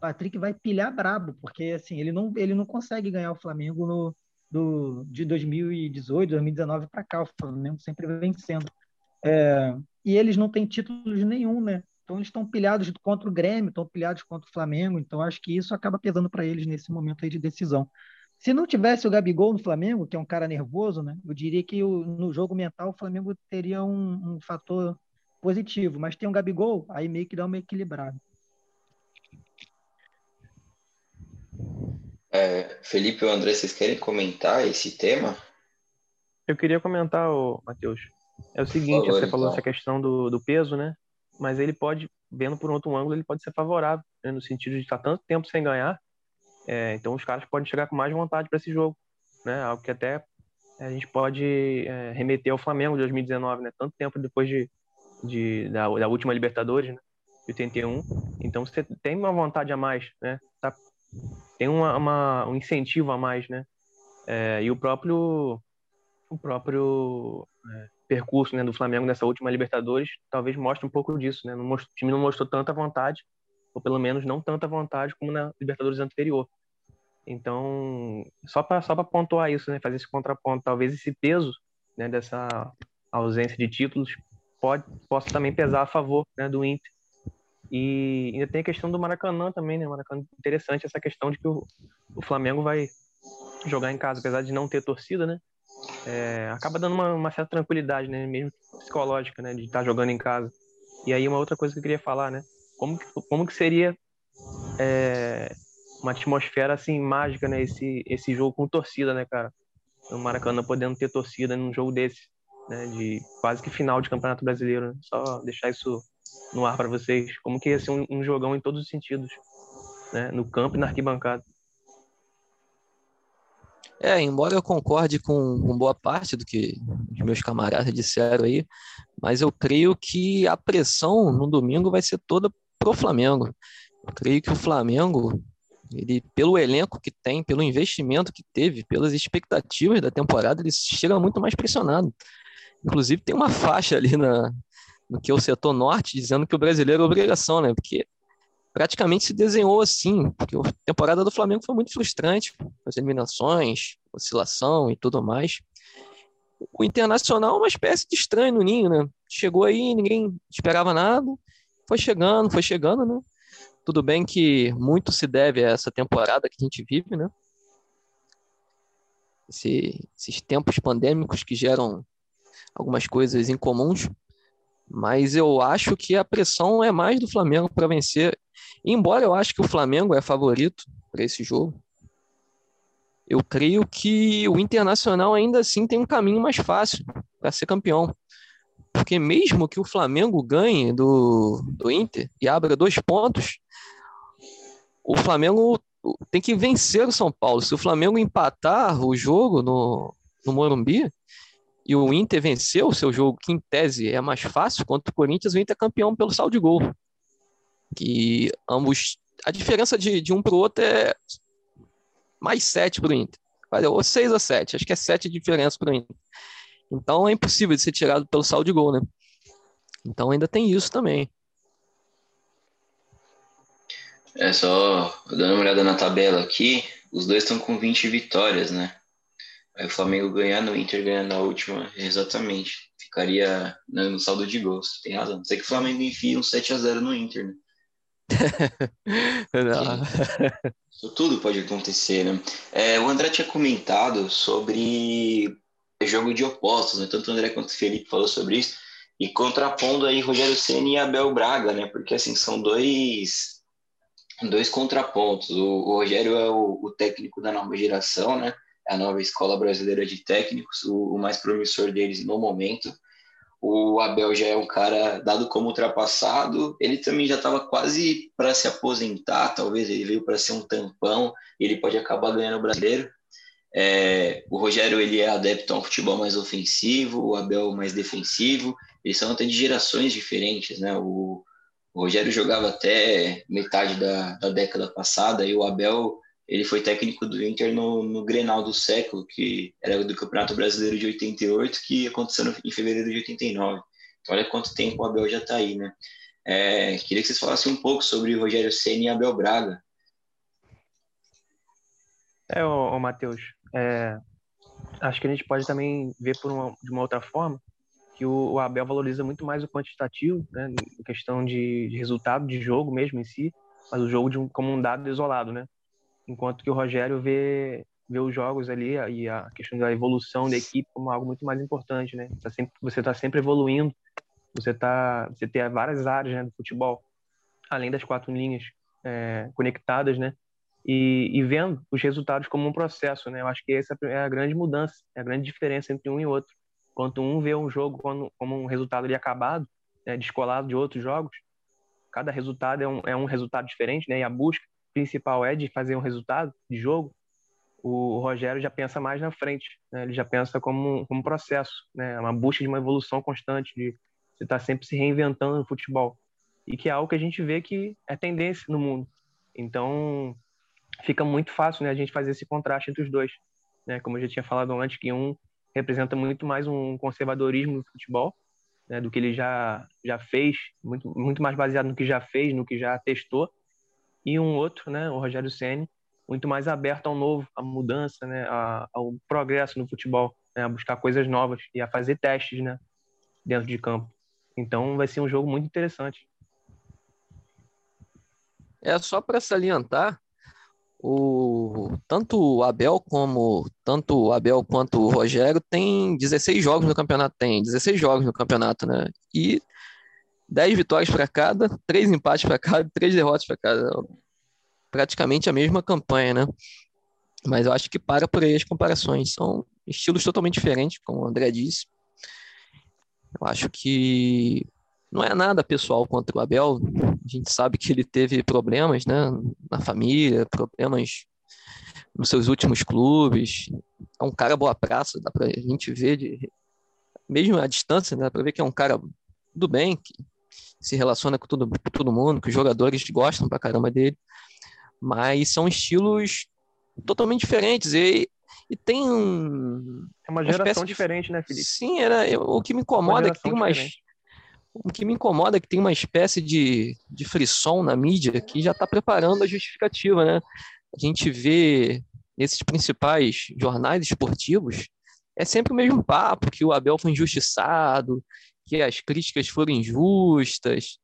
Patrick vai pilhar brabo, porque assim, ele não, ele não consegue ganhar o Flamengo no, do, de 2018, 2019 para cá, o Flamengo sempre vencendo. É, e eles não têm títulos nenhum, né? Então eles estão pilhados contra o Grêmio, estão pilhados contra o Flamengo, então acho que isso acaba pesando para eles nesse momento aí de decisão. Se não tivesse o Gabigol no Flamengo, que é um cara nervoso, né? Eu diria que o, no jogo mental o Flamengo teria um, um fator positivo, mas tem um Gabigol, aí meio que dá uma equilibrada. É, Felipe ou André, vocês querem comentar esse tema? Eu queria comentar, Matheus. É o seguinte, favor, você falou então. essa questão do, do peso, né? Mas ele pode, vendo por outro ângulo, ele pode ser favorável, né? no sentido de estar tanto tempo sem ganhar. É, então os caras podem chegar com mais vontade para esse jogo, né? Algo que até a gente pode é, remeter ao Flamengo de 2019, né? Tanto tempo depois de, de da, da, última Libertadores, né? De 81. Então você tem uma vontade a mais, né? Tá tem uma, uma, um incentivo a mais, né? É, e o próprio o próprio é, percurso né, do Flamengo nessa última Libertadores talvez mostre um pouco disso, né? o time não mostrou tanta vontade, ou pelo menos não tanta vontade como na Libertadores anterior. Então, só para só pontuar isso, né, fazer esse contraponto, talvez esse peso né, dessa ausência de títulos pode, possa também pesar a favor né, do Inter, e ainda tem a questão do Maracanã também, né? Maracanã interessante essa questão de que o, o Flamengo vai jogar em casa, apesar de não ter torcida, né? É, acaba dando uma, uma, certa tranquilidade, né? Mesmo psicológica, né? De estar jogando em casa. E aí uma outra coisa que eu queria falar, né? Como que, como que seria é, uma atmosfera assim mágica, né? Esse, esse jogo com torcida, né, cara? O Maracanã podendo ter torcida num jogo desse, né? De quase que final de Campeonato Brasileiro. Né? Só deixar isso no ar para vocês, como que ia ser um, um, jogão em todos os sentidos, né? no campo e na arquibancada. É, embora eu concorde com, com boa parte do que os meus camaradas disseram aí, mas eu creio que a pressão no domingo vai ser toda pro Flamengo. Eu creio que o Flamengo, ele, pelo elenco que tem, pelo investimento que teve, pelas expectativas da temporada, ele chega muito mais pressionado. Inclusive tem uma faixa ali na, do que o setor norte, dizendo que o brasileiro é obrigação, né? Porque praticamente se desenhou assim, porque a temporada do Flamengo foi muito frustrante, as eliminações, oscilação e tudo mais. O Internacional é uma espécie de estranho no ninho, né? Chegou aí, ninguém esperava nada, foi chegando, foi chegando, né? Tudo bem que muito se deve a essa temporada que a gente vive, né? Esse, esses tempos pandêmicos que geram algumas coisas incomuns, mas eu acho que a pressão é mais do Flamengo para vencer. Embora eu acho que o Flamengo é favorito para esse jogo, eu creio que o Internacional ainda assim tem um caminho mais fácil para ser campeão. Porque mesmo que o Flamengo ganhe do, do Inter e abra dois pontos, o Flamengo tem que vencer o São Paulo. Se o Flamengo empatar o jogo no, no Morumbi, e o Inter venceu o seu jogo, que em tese é mais fácil, contra o Corinthians, o Inter é campeão pelo saldo de gol. Que ambos. A diferença de, de um para o outro é mais 7 para o Inter. Ou 6 a 7, acho que é 7 de diferença para o Inter. Então é impossível de ser tirado pelo saldo de gol, né? Então ainda tem isso também. É só dando uma olhada na tabela aqui, os dois estão com 20 vitórias, né? Aí o Flamengo ganhar no Inter ganhar na última, exatamente. Ficaria no saldo de gols. Tem razão. Sei que o Flamengo enfia um 7 a 0 no Inter, né? Isso tudo pode acontecer, né? É, o André tinha comentado sobre jogo de opostos, né? Tanto o André quanto o Felipe falou sobre isso. E contrapondo aí Rogério Ceni e Abel Braga, né? Porque assim, são dois, dois contrapontos. O, o Rogério é o, o técnico da nova geração, né? A nova escola brasileira de técnicos, o, o mais promissor deles no momento. O Abel já é um cara dado como ultrapassado, ele também já estava quase para se aposentar, talvez ele veio para ser um tampão, ele pode acabar ganhando o brasileiro. É, o Rogério ele é adepto a um futebol mais ofensivo, o Abel mais defensivo, eles são até de gerações diferentes, né? O, o Rogério jogava até metade da, da década passada e o Abel ele foi técnico do Inter no, no Grenal do século, que era do Campeonato Brasileiro de 88, que aconteceu em fevereiro de 89. Então, olha quanto tempo o Abel já está aí, né? É, queria que vocês falassem um pouco sobre o Rogério Senna e Abel Braga. É, ô, ô Matheus, é, acho que a gente pode também ver por uma, de uma outra forma que o, o Abel valoriza muito mais o quantitativo, né, questão de, de resultado de jogo mesmo em si, mas o jogo um, como um dado isolado, né? Enquanto que o Rogério vê, vê os jogos ali e a questão da evolução da equipe como algo muito mais importante, né? Tá sempre, você está sempre evoluindo, você tá, você tem várias áreas né, do futebol, além das quatro linhas é, conectadas, né? E, e, vendo os resultados como um processo, né? Eu acho que essa é a grande mudança, é a grande diferença entre um e outro. Enquanto um vê um jogo como, como um resultado ali acabado, né, descolado de outros jogos, cada resultado é um, é um resultado diferente, né? E a busca principal é de fazer um resultado de jogo, o Rogério já pensa mais na frente, né? ele já pensa como, como um processo, né? uma busca de uma evolução constante, de você estar tá sempre se reinventando no futebol, e que é algo que a gente vê que é tendência no mundo. Então, fica muito fácil né, a gente fazer esse contraste entre os dois. Né? Como eu já tinha falado antes, que um representa muito mais um conservadorismo no futebol, né, do que ele já, já fez, muito, muito mais baseado no que já fez, no que já testou, e um outro, né, o Rogério Ceni, muito mais aberto ao novo, à mudança, né, ao progresso no futebol, né, a buscar coisas novas e a fazer testes, né, dentro de campo. Então vai ser um jogo muito interessante. É só para salientar, o tanto o Abel como tanto o Abel quanto o Rogério tem 16 jogos no campeonato, tem 16 jogos no campeonato, né? E 10 vitórias para cada, 3 empates para cada, 3 derrotas para cada. Praticamente a mesma campanha, né? Mas eu acho que para por aí as comparações. São estilos totalmente diferentes, como o André disse. Eu acho que não é nada pessoal contra o Abel. A gente sabe que ele teve problemas, né? Na família, problemas nos seus últimos clubes. É um cara boa praça, dá pra gente ver, de, mesmo à distância, né? dá pra ver que é um cara do bem, que se relaciona com todo, com todo mundo, que os jogadores gostam pra caramba dele, mas são estilos totalmente diferentes e, e tem um, é uma geração uma diferente, né, Felipe? Sim, era o que me incomoda é que tem umas o que me incomoda é que tem uma espécie de, de frisson na mídia que já está preparando a justificativa, né? A gente vê nesses principais jornais esportivos é sempre o mesmo papo que o Abel foi injustiçado, que as críticas foram injustas,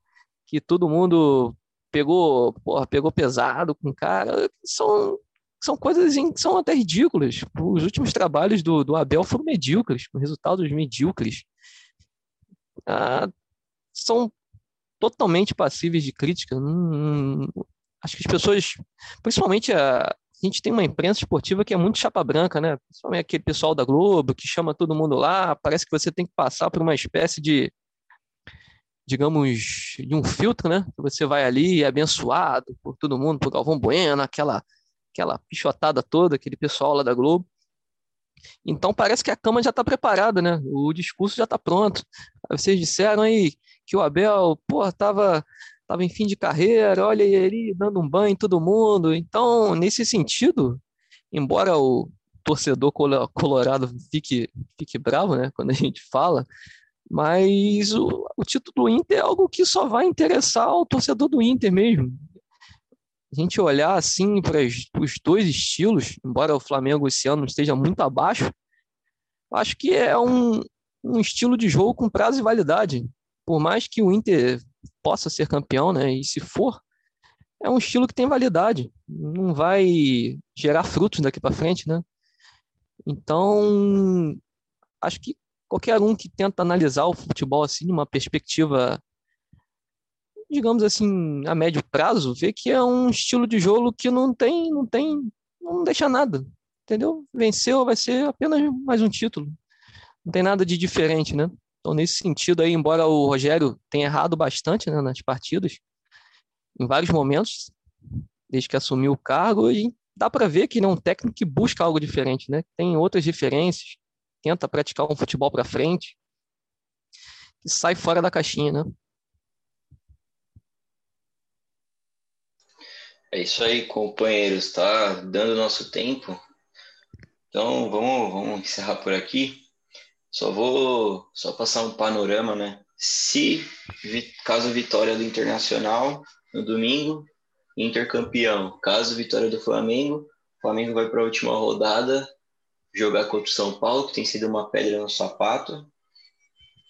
que todo mundo pegou, porra, pegou pesado com o cara, são, são coisas que são até ridículas. Os últimos trabalhos do, do Abel foram medíocres, com resultados medíocres. Ah, são totalmente passíveis de crítica. Hum, acho que as pessoas, principalmente a, a gente tem uma imprensa esportiva que é muito chapa branca, né? Principalmente aquele pessoal da Globo que chama todo mundo lá, parece que você tem que passar por uma espécie de, digamos, de um filtro, né? Você vai ali é abençoado por todo mundo, por Galvão Bueno, aquela, aquela pichotada toda, aquele pessoal lá da Globo. Então parece que a cama já está preparada, né? O discurso já está pronto. Vocês disseram aí que o Abel, pô, estava tava em fim de carreira, olha ele dando um banho em todo mundo. Então, nesse sentido, embora o torcedor colorado fique, fique bravo, né, quando a gente fala, mas o, o título do Inter é algo que só vai interessar ao torcedor do Inter mesmo. A gente olhar assim para os dois estilos, embora o Flamengo esse ano esteja muito abaixo, acho que é um, um estilo de jogo com prazo e validade. Por mais que o Inter possa ser campeão, né, e se for, é um estilo que tem validade, não vai gerar frutos daqui para frente, né? Então, acho que qualquer um que tenta analisar o futebol assim, numa perspectiva, digamos assim, a médio prazo, vê que é um estilo de jogo que não tem, não tem, não deixa nada, entendeu? Venceu, vai ser apenas mais um título. Não tem nada de diferente, né? Então, nesse sentido aí, embora o Rogério tenha errado bastante né, nas partidas, em vários momentos, desde que assumiu o cargo, e dá para ver que ele é um técnico que busca algo diferente, né? Tem outras diferenças, tenta praticar um futebol para frente, e sai fora da caixinha, né? É isso aí, companheiros, tá dando nosso tempo. Então vamos, vamos encerrar por aqui. Só vou só passar um panorama, né? Se caso vitória do Internacional no domingo, intercampeão. Caso vitória do Flamengo, Flamengo vai para a última rodada jogar contra o São Paulo, que tem sido uma pedra no sapato.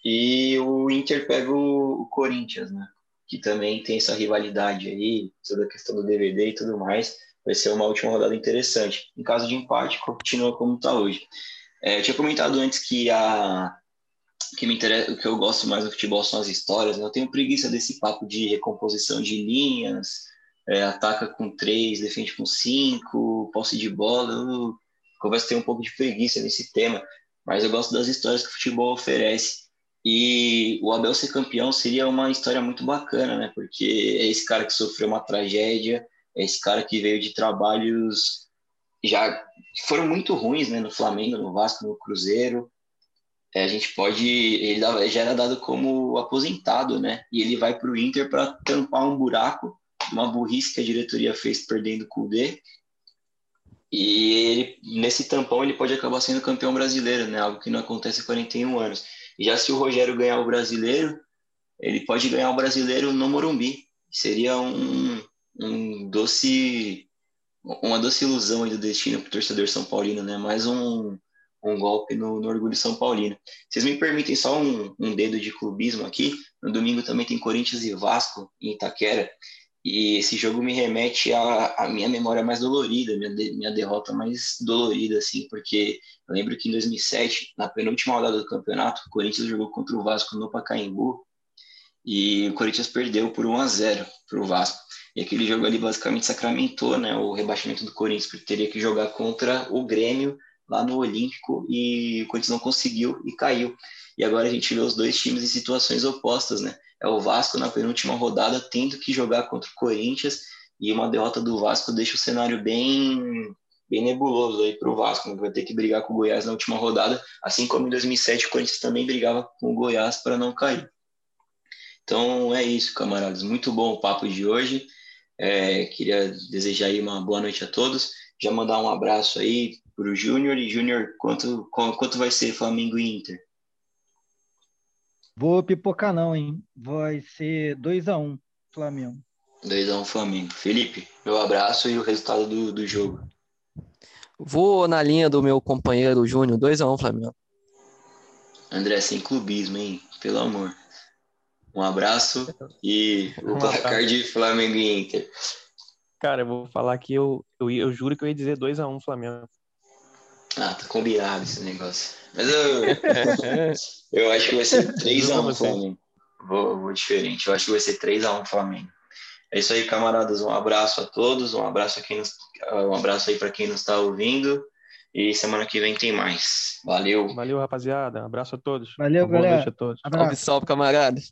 E o Inter pega o, o Corinthians, né? Que também tem essa rivalidade aí, toda a questão do DVD e tudo mais. Vai ser uma última rodada interessante. Em caso de empate, continua como está hoje. É, eu tinha comentado antes que a que me interessa, o que eu gosto mais do futebol são as histórias. Né? Eu tenho preguiça desse papo de recomposição de linhas, é, ataca com três, defende com cinco, posse de bola. Eu ter um pouco de preguiça nesse tema, mas eu gosto das histórias que o futebol oferece. E o Abel ser campeão seria uma história muito bacana, né? Porque é esse cara que sofreu uma tragédia, é esse cara que veio de trabalhos já foram muito ruins, né? No Flamengo, no Vasco, no Cruzeiro. É, a gente pode. Ele já era dado como aposentado, né? E ele vai para o Inter para tampar um buraco uma burrice que a diretoria fez perdendo o Kudê. E ele, nesse tampão ele pode acabar sendo campeão brasileiro, né? Algo que não acontece há 41 anos. E já se o Rogério ganhar o brasileiro, ele pode ganhar o brasileiro no Morumbi. Seria um, um doce, uma doce ilusão aí do destino para o torcedor São Paulino, né? Mais um, um golpe no, no, orgulho São Paulino. Vocês me permitem só um, um dedo de clubismo aqui? No domingo também tem Corinthians e Vasco em Itaquera. E esse jogo me remete à, minha memória mais dolorida, minha, de, minha derrota mais dolorida, assim, porque eu lembro que em 2007, na penúltima rodada do campeonato, o Corinthians jogou contra o Vasco no Pacaembu e o Corinthians perdeu por 1 a 0 para o Vasco. E aquele jogo ali basicamente sacramentou né, o rebaixamento do Corinthians, porque teria que jogar contra o Grêmio lá no Olímpico e o Corinthians não conseguiu e caiu. E agora a gente vê os dois times em situações opostas, né? é o Vasco na penúltima rodada tendo que jogar contra o Corinthians e uma derrota do Vasco deixa o cenário bem bem nebuloso aí para o Vasco, né? vai ter que brigar com o Goiás na última rodada, assim como em 2007 o Corinthians também brigava com o Goiás para não cair. Então é isso, camaradas. Muito bom o papo de hoje. É, queria desejar aí uma boa noite a todos. Já mandar um abraço aí para o Júnior. E Júnior, quanto, quanto vai ser Flamengo e Inter? Vou pipocar não, hein? Vai ser 2x1 um, Flamengo. 2x1 um, Flamengo. Felipe, meu abraço e o resultado do, do jogo. Vou na linha do meu companheiro Júnior, 2x1 um, Flamengo. André, sem clubismo, hein? Pelo amor. Um abraço e o placar de Flamengo e Inter. Cara, eu vou falar que eu, eu, eu juro que eu ia dizer 2x1 Flamengo. Ah, tá combinado esse negócio. Mas eu, eu acho que vai ser 3x1 Flamengo. Vou, vou diferente. Eu acho que vai ser 3x1 Flamengo. É isso aí, camaradas. Um abraço a todos. Um abraço, a quem nos, um abraço aí para quem nos está ouvindo. E semana que vem tem mais. Valeu. Valeu, rapaziada. Um abraço a todos. Valeu, Uma galera. Boa noite a todos. Salve, salve, camaradas.